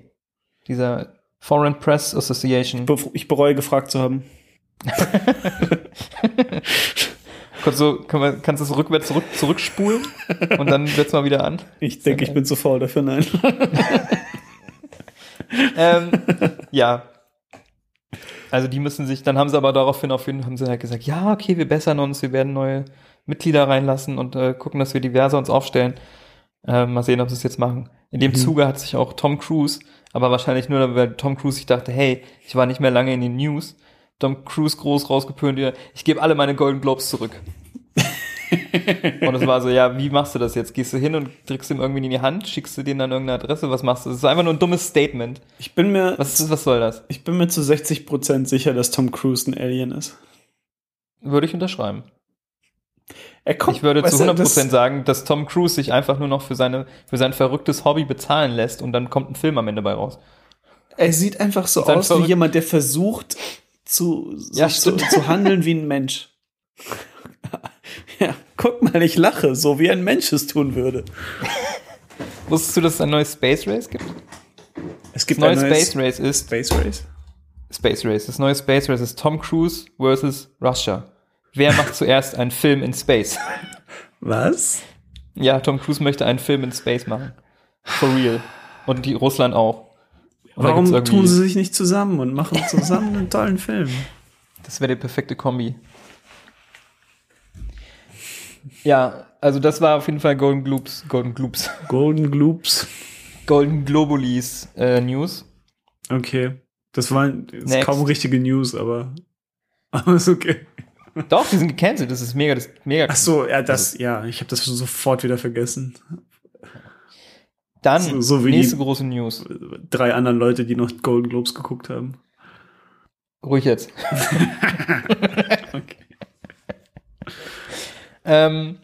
S6: dieser Foreign Press Association.
S5: Ich bereue, gefragt zu haben.
S6: Kannst du, kann man, kannst du es rückwärts zurück, zurückspulen und dann setz mal wieder an.
S5: Ich denke, ich bin zu faul dafür, nein.
S6: ähm, ja. Also die müssen sich, dann haben sie aber daraufhin auf jeden Fall haben sie halt gesagt, ja, okay, wir bessern uns, wir werden neue Mitglieder reinlassen und äh, gucken, dass wir diverser uns aufstellen. Äh, mal sehen, ob sie es jetzt machen. In dem Zuge hat sich auch Tom Cruise, aber wahrscheinlich nur, weil Tom Cruise sich dachte, hey, ich war nicht mehr lange in den News. Tom Cruise groß rausgepönt, ich gebe alle meine Golden Globes zurück. und es war so, ja, wie machst du das jetzt? Gehst du hin und drückst ihm irgendwie in die Hand, schickst du denen dann irgendeine Adresse, was machst du? Das ist einfach nur ein dummes Statement.
S5: Ich bin mir,
S6: Was, was soll das?
S5: ich bin mir zu 60% sicher, dass Tom Cruise ein Alien ist.
S6: Würde ich unterschreiben.
S5: Er kommt,
S6: Ich würde zu
S5: weißt du,
S6: 100%
S5: das-
S6: sagen, dass Tom Cruise sich einfach nur noch für, seine, für sein verrücktes Hobby bezahlen lässt und dann kommt ein Film am Ende bei raus.
S5: Er sieht einfach so aus wie jemand, der versucht zu,
S6: Ja,
S5: zu, zu handeln wie ein Mensch. ja, guck mal, ich lache, so wie ein Mensch es tun würde.
S6: Wusstest du, dass es ein neues Space Race gibt?
S5: Es
S6: Das
S5: gibt
S6: neue
S5: ein neues
S6: Space Race ist
S5: Space Race.
S6: Space Race. Das neue Space Race ist Tom Cruise versus Russia. Wer macht zuerst einen Film in Space?
S5: Was?
S6: Ja, Tom Cruise möchte einen Film in Space machen. For real. Und die Russland auch.
S5: Warum tun sie sich nicht zusammen und machen zusammen einen tollen Film?
S6: Das wäre die perfekte Kombi. Ja, also das war auf jeden Fall Golden Globes, Golden Globes,
S5: Golden Globes.
S6: Golden Globulis äh, News.
S5: Okay. Das waren kaum richtige News, aber, aber ist okay.
S6: Doch, die sind gecancelt. Das ist mega, das ist mega.
S5: Ach so, ja, das, ja, ich habe das sofort wieder vergessen.
S6: Dann
S5: so- so wie
S6: nächste große News.
S5: Drei anderen Leute, die noch Golden Globes geguckt haben.
S6: Ruhig jetzt.
S5: Okay.
S6: ähm,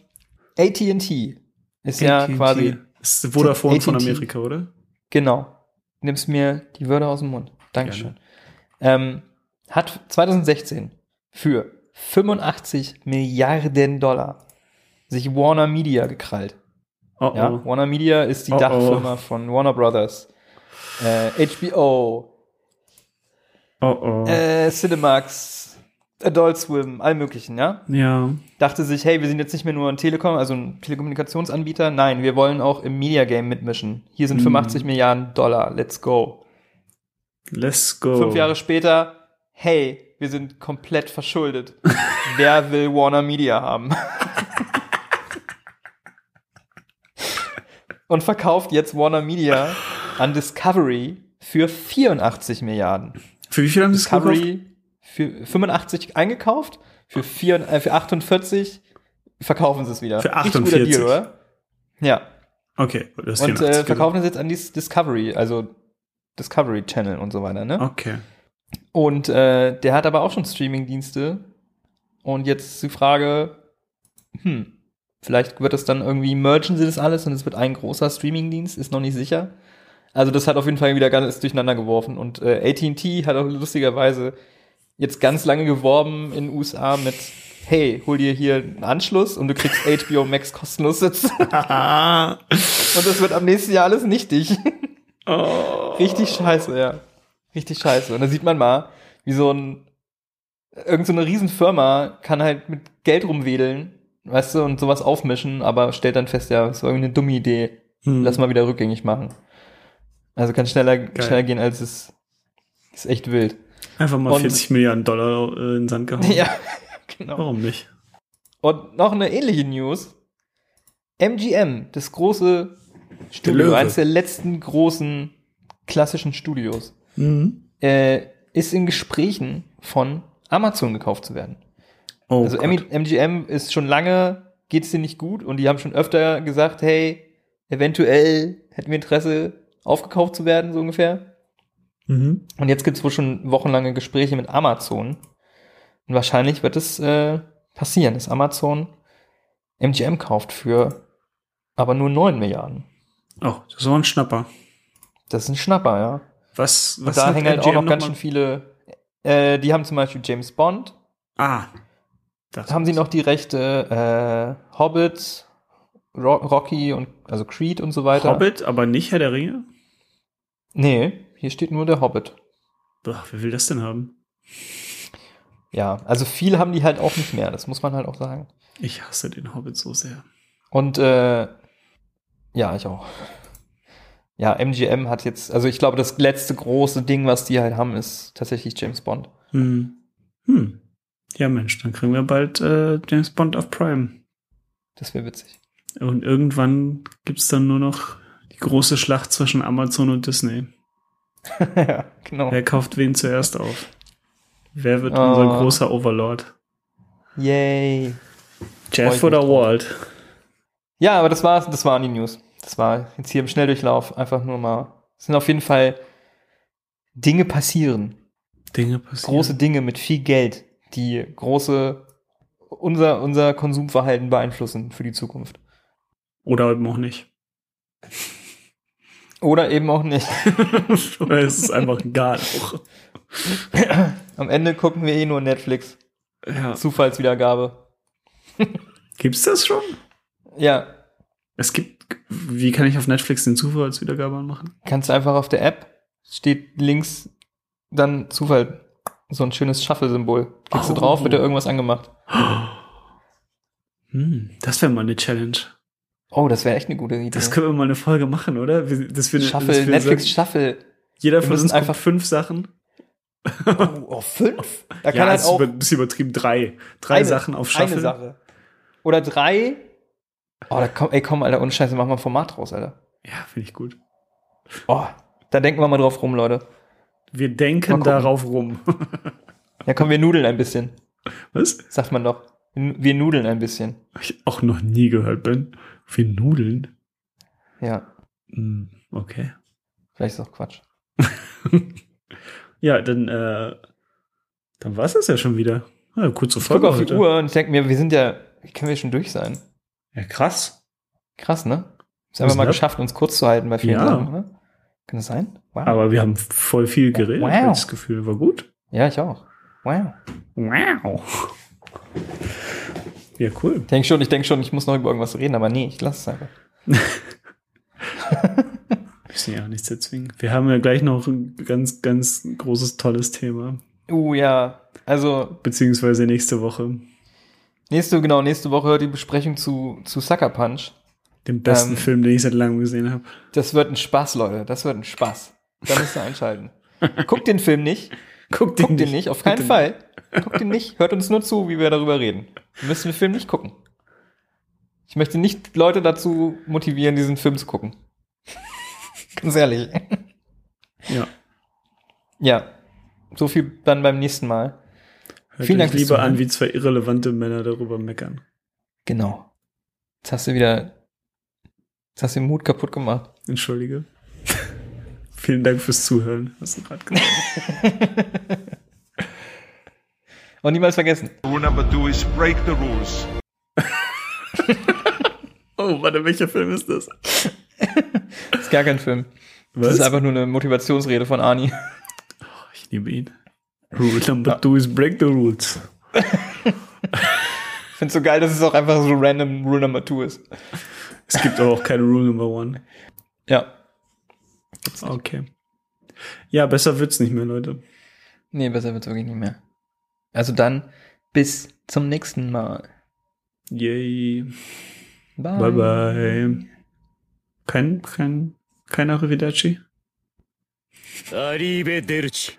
S6: AT&T ist ja quasi
S5: ist Vodafone von. Amerika, oder?
S6: Genau. Nimmst mir die Wörter aus dem Mund. Dankeschön. Ähm, hat 2016 für 85 Milliarden Dollar sich Warner Media gekrallt.
S5: Oh,
S6: Ja,
S5: oh.
S6: Warner Media ist die
S5: Oh.
S6: Dachfirma von Warner Brothers. Äh, HBO, äh, Cinemax, Adult Swim, all möglichen, ja?
S5: ja.
S6: Dachte sich, hey, wir sind jetzt nicht mehr nur ein Telekom, also ein Telekommunikationsanbieter. Nein, wir wollen auch im Media Game mitmischen. Hier sind
S5: Mhm.
S6: 85 Milliarden Dollar. Let's go.
S5: Let's go.
S6: Fünf Jahre später, hey, wir sind komplett verschuldet. Wer will Warner Media haben? Und verkauft jetzt Warner Media an Discovery für 84 Milliarden.
S5: Für wie viel haben sie es gekauft?
S6: Discovery für 85 eingekauft, für, vier, äh, für 48 verkaufen sie es wieder.
S5: Für
S6: Richtig guter
S5: 48.
S6: Deal, oder? Ja.
S5: Okay, das ist
S6: Und
S5: 84
S6: äh, verkaufen es jetzt an die Discovery, also Discovery Channel und so weiter, ne?
S5: Okay.
S6: Und äh, der hat aber auch schon Streaming-Dienste. Und jetzt ist die Frage, hm, vielleicht wird das dann irgendwie, mergen sie das alles und es wird ein großer Streaming-Dienst, ist noch nicht sicher. Also das hat auf jeden Fall wieder ganz durcheinander geworfen. Und äh, AT&T hat auch lustigerweise jetzt ganz lange geworben in den USA mit, hey, hol dir hier einen Anschluss und du kriegst HBO Max kostenlos sitzen. und das wird am nächsten Jahr alles nichtig.
S5: Oh.
S6: Richtig scheiße, ja. Richtig scheiße. Und da sieht man mal, wie so ein, irgend so eine Riesenfirma kann halt mit Geld rumwedeln, weißt du, und sowas aufmischen, aber stellt dann fest, ja, das war irgendwie eine dumme Idee.
S5: Hm.
S6: Lass mal wieder rückgängig machen. Also kann schneller, schneller gehen, als es ist echt wild.
S5: Einfach mal
S6: Und-
S5: 40 Milliarden Dollar äh, in den Sand gehauen.
S6: Ja, genau.
S5: Warum nicht?
S6: Und noch eine ähnliche News. MGM, das große Studio,
S5: Löwe.
S6: eines der letzten großen klassischen Studios,
S5: Mhm.
S6: äh, ist in Gesprächen von Amazon gekauft zu werden.
S5: Oh
S6: also
S5: Gott.
S6: MGM ist schon lange, geht es denen nicht gut und die haben schon öfter gesagt, hey, eventuell hätten wir Interesse, aufgekauft zu werden, so ungefähr.
S5: Mhm.
S6: Und jetzt gibt es wohl schon wochenlange Gespräche mit Amazon. Und wahrscheinlich wird es äh, passieren, dass Amazon MGM kauft für aber nur 9 Milliarden.
S5: Oh, das war ein Schnapper.
S6: Das ist ein Schnapper, ja.
S5: Was,
S6: Und
S5: was
S6: da
S5: hat
S6: hängen halt auch
S5: MGM
S6: noch ganz schön viele. Äh, die haben zum Beispiel James Bond.
S5: Ah. Das
S6: Da haben sie noch die Rechte äh, Hobbit, Ro Rocky und also Creed und so weiter.
S5: Hobbit, aber nicht Herr der Ringe?
S6: Nee, hier steht nur der Hobbit.
S5: Boah, wer will das denn haben?
S6: Ja, also viel haben die halt auch nicht mehr, das muss man halt auch sagen.
S5: Ich hasse den Hobbit so sehr.
S6: Und äh, ja, ich auch. Ja, MGM hat jetzt, also ich glaube, das letzte große Ding, was die halt haben, ist tatsächlich James Bond.
S5: Hm. Hm. Ja, Mensch, dann kriegen wir bald äh, James Bond auf Prime.
S6: Das wäre witzig.
S5: Und irgendwann gibt's dann nur noch die große Schlacht zwischen Amazon und Disney.
S6: ja, genau.
S5: Wer kauft wen zuerst auf? Wer wird
S6: Oh.
S5: unser großer Overlord?
S6: Yay.
S5: Jeff oder. Walt?
S6: Ja, aber das war, das waren die News. Das war jetzt hier im Schnelldurchlauf einfach nur mal. Es sind auf jeden Fall Dinge passieren.
S5: Dinge passieren.
S6: Große Dinge mit viel Geld, die große, unser, unser Konsumverhalten beeinflussen für die Zukunft.
S5: Oder eben auch nicht.
S6: Oder eben auch nicht.
S5: Oder es ist einfach egal auch.
S6: Am Ende gucken wir eh nur Netflix.
S5: Ja.
S6: Zufallswiedergabe.
S5: Gibt's das schon?
S6: Ja,
S5: Es gibt. Wie kann ich auf Netflix den Zufall als Wiedergabe anmachen?
S6: kannst du einfach auf der App, steht links dann Zufall, so ein schönes Shuffle-Symbol. Klickst
S5: Oh.
S6: du drauf, wird da irgendwas angemacht.
S5: Hm, das wäre mal eine Challenge.
S6: Oh, das wäre echt eine gute Idee.
S5: Das können wir mal eine Folge machen, oder? Dass wir,
S6: Shuffle,
S5: dass wir
S6: Netflix
S5: sagen,
S6: Shuffle.
S5: jeder von uns einfach fünf Sachen.
S6: Oh, oh, fünf? Da kann
S5: ja,
S6: halt
S5: ist
S6: auch
S5: ein bisschen übertrieben. Drei. Drei
S6: eine,
S5: Sachen auf Shuffle.
S6: Eine Sache. Oder drei. Oh, da komm, ey, komm, Alter, ohne Scheiße, mach mal ein Format draus, Alter.
S5: Ja, finde ich gut.
S6: Oh, da denken wir mal drauf rum, Leute.
S5: Wir denken darauf rum.
S6: Ja, komm, wir nudeln ein bisschen.
S5: Was?
S6: Sagt man doch. Wir nudeln ein bisschen.
S5: Ich auch noch nie gehört, Ben. Wir nudeln.
S6: Ja,
S5: Hm, okay.
S6: vielleicht ist auch Quatsch.
S5: Ja, dann, äh, dann war es das ja schon wieder. Ja, kurze
S6: Ich gucke
S5: Folge
S6: auf die
S5: heute.
S6: Uhr und ich denke mir, wir sind ja, können wir schon durch sein?
S5: Ja, krass.
S6: Krass, ne? Ist einfach mal
S5: das?
S6: geschafft, uns kurz zu halten bei vielen
S5: Ja.
S6: Sachen, ne? Kann das sein? Wow.
S5: Aber wir haben voll viel geredet,
S6: Wow.
S5: das Gefühl. War gut.
S6: ja, ich auch. Wow.
S5: Wow. Ja, cool.
S6: Ich denke schon, ich denke schon, ich muss noch über irgendwas reden, aber nee, ich lasse es einfach.
S5: Müssen ja auch nichts erzwingen. Wir haben ja gleich noch ein ganz, ganz großes, tolles Thema.
S6: Uh, ja. Also,
S5: Beziehungsweise nächste Woche.
S6: nächste, genau, nächste Woche die Besprechung zu, zu Sucker Punch.
S5: Den besten
S6: Ähm,
S5: Film, den ich seit langem gesehen habe.
S6: Das wird ein Spaß, Leute. Das wird ein Spaß. Da müsst ihr einschalten. Guckt den Film nicht.
S5: Guck
S6: Guckt den nicht, auf keinen
S5: Bitte
S6: Fall. Guckt ihn nicht. Hört uns nur zu, wie wir darüber reden. Wir müssen den Film nicht gucken. Ich möchte nicht Leute dazu motivieren, diesen Film zu gucken. Ganz ehrlich.
S5: Ja.
S6: Ja. So viel dann beim nächsten Mal.
S5: Hört
S6: Vielen Dank
S5: lieber an, wie zwei irrelevante Männer darüber meckern.
S6: Genau. Jetzt hast du wieder, jetzt hast du den Mut kaputt gemacht.
S5: Entschuldige. Vielen Dank fürs Zuhören. Hast du gerade gesagt.
S6: Und niemals vergessen.
S7: Rule number two is break the rules.
S5: Oh, warte, welcher Film ist das?
S6: Das ist gar kein Film. Das
S5: Was?
S6: ist einfach nur eine Motivationsrede von Arnie.
S5: ich liebe ihn. Rule number two is break the rules.
S6: Ich finde so geil, dass es auch einfach so random Rule Number Two ist.
S5: Es gibt aber auch keine Rule Number One.
S6: Ja.
S5: Okay. Ja, besser wird's nicht mehr, Leute.
S6: Nee, besser wird's wirklich nicht mehr. Also dann bis zum nächsten Mal.
S5: Yay.
S6: Bye.
S5: Bye, bye. Kein, kein, kein Arrivederci?
S2: Arrivederci.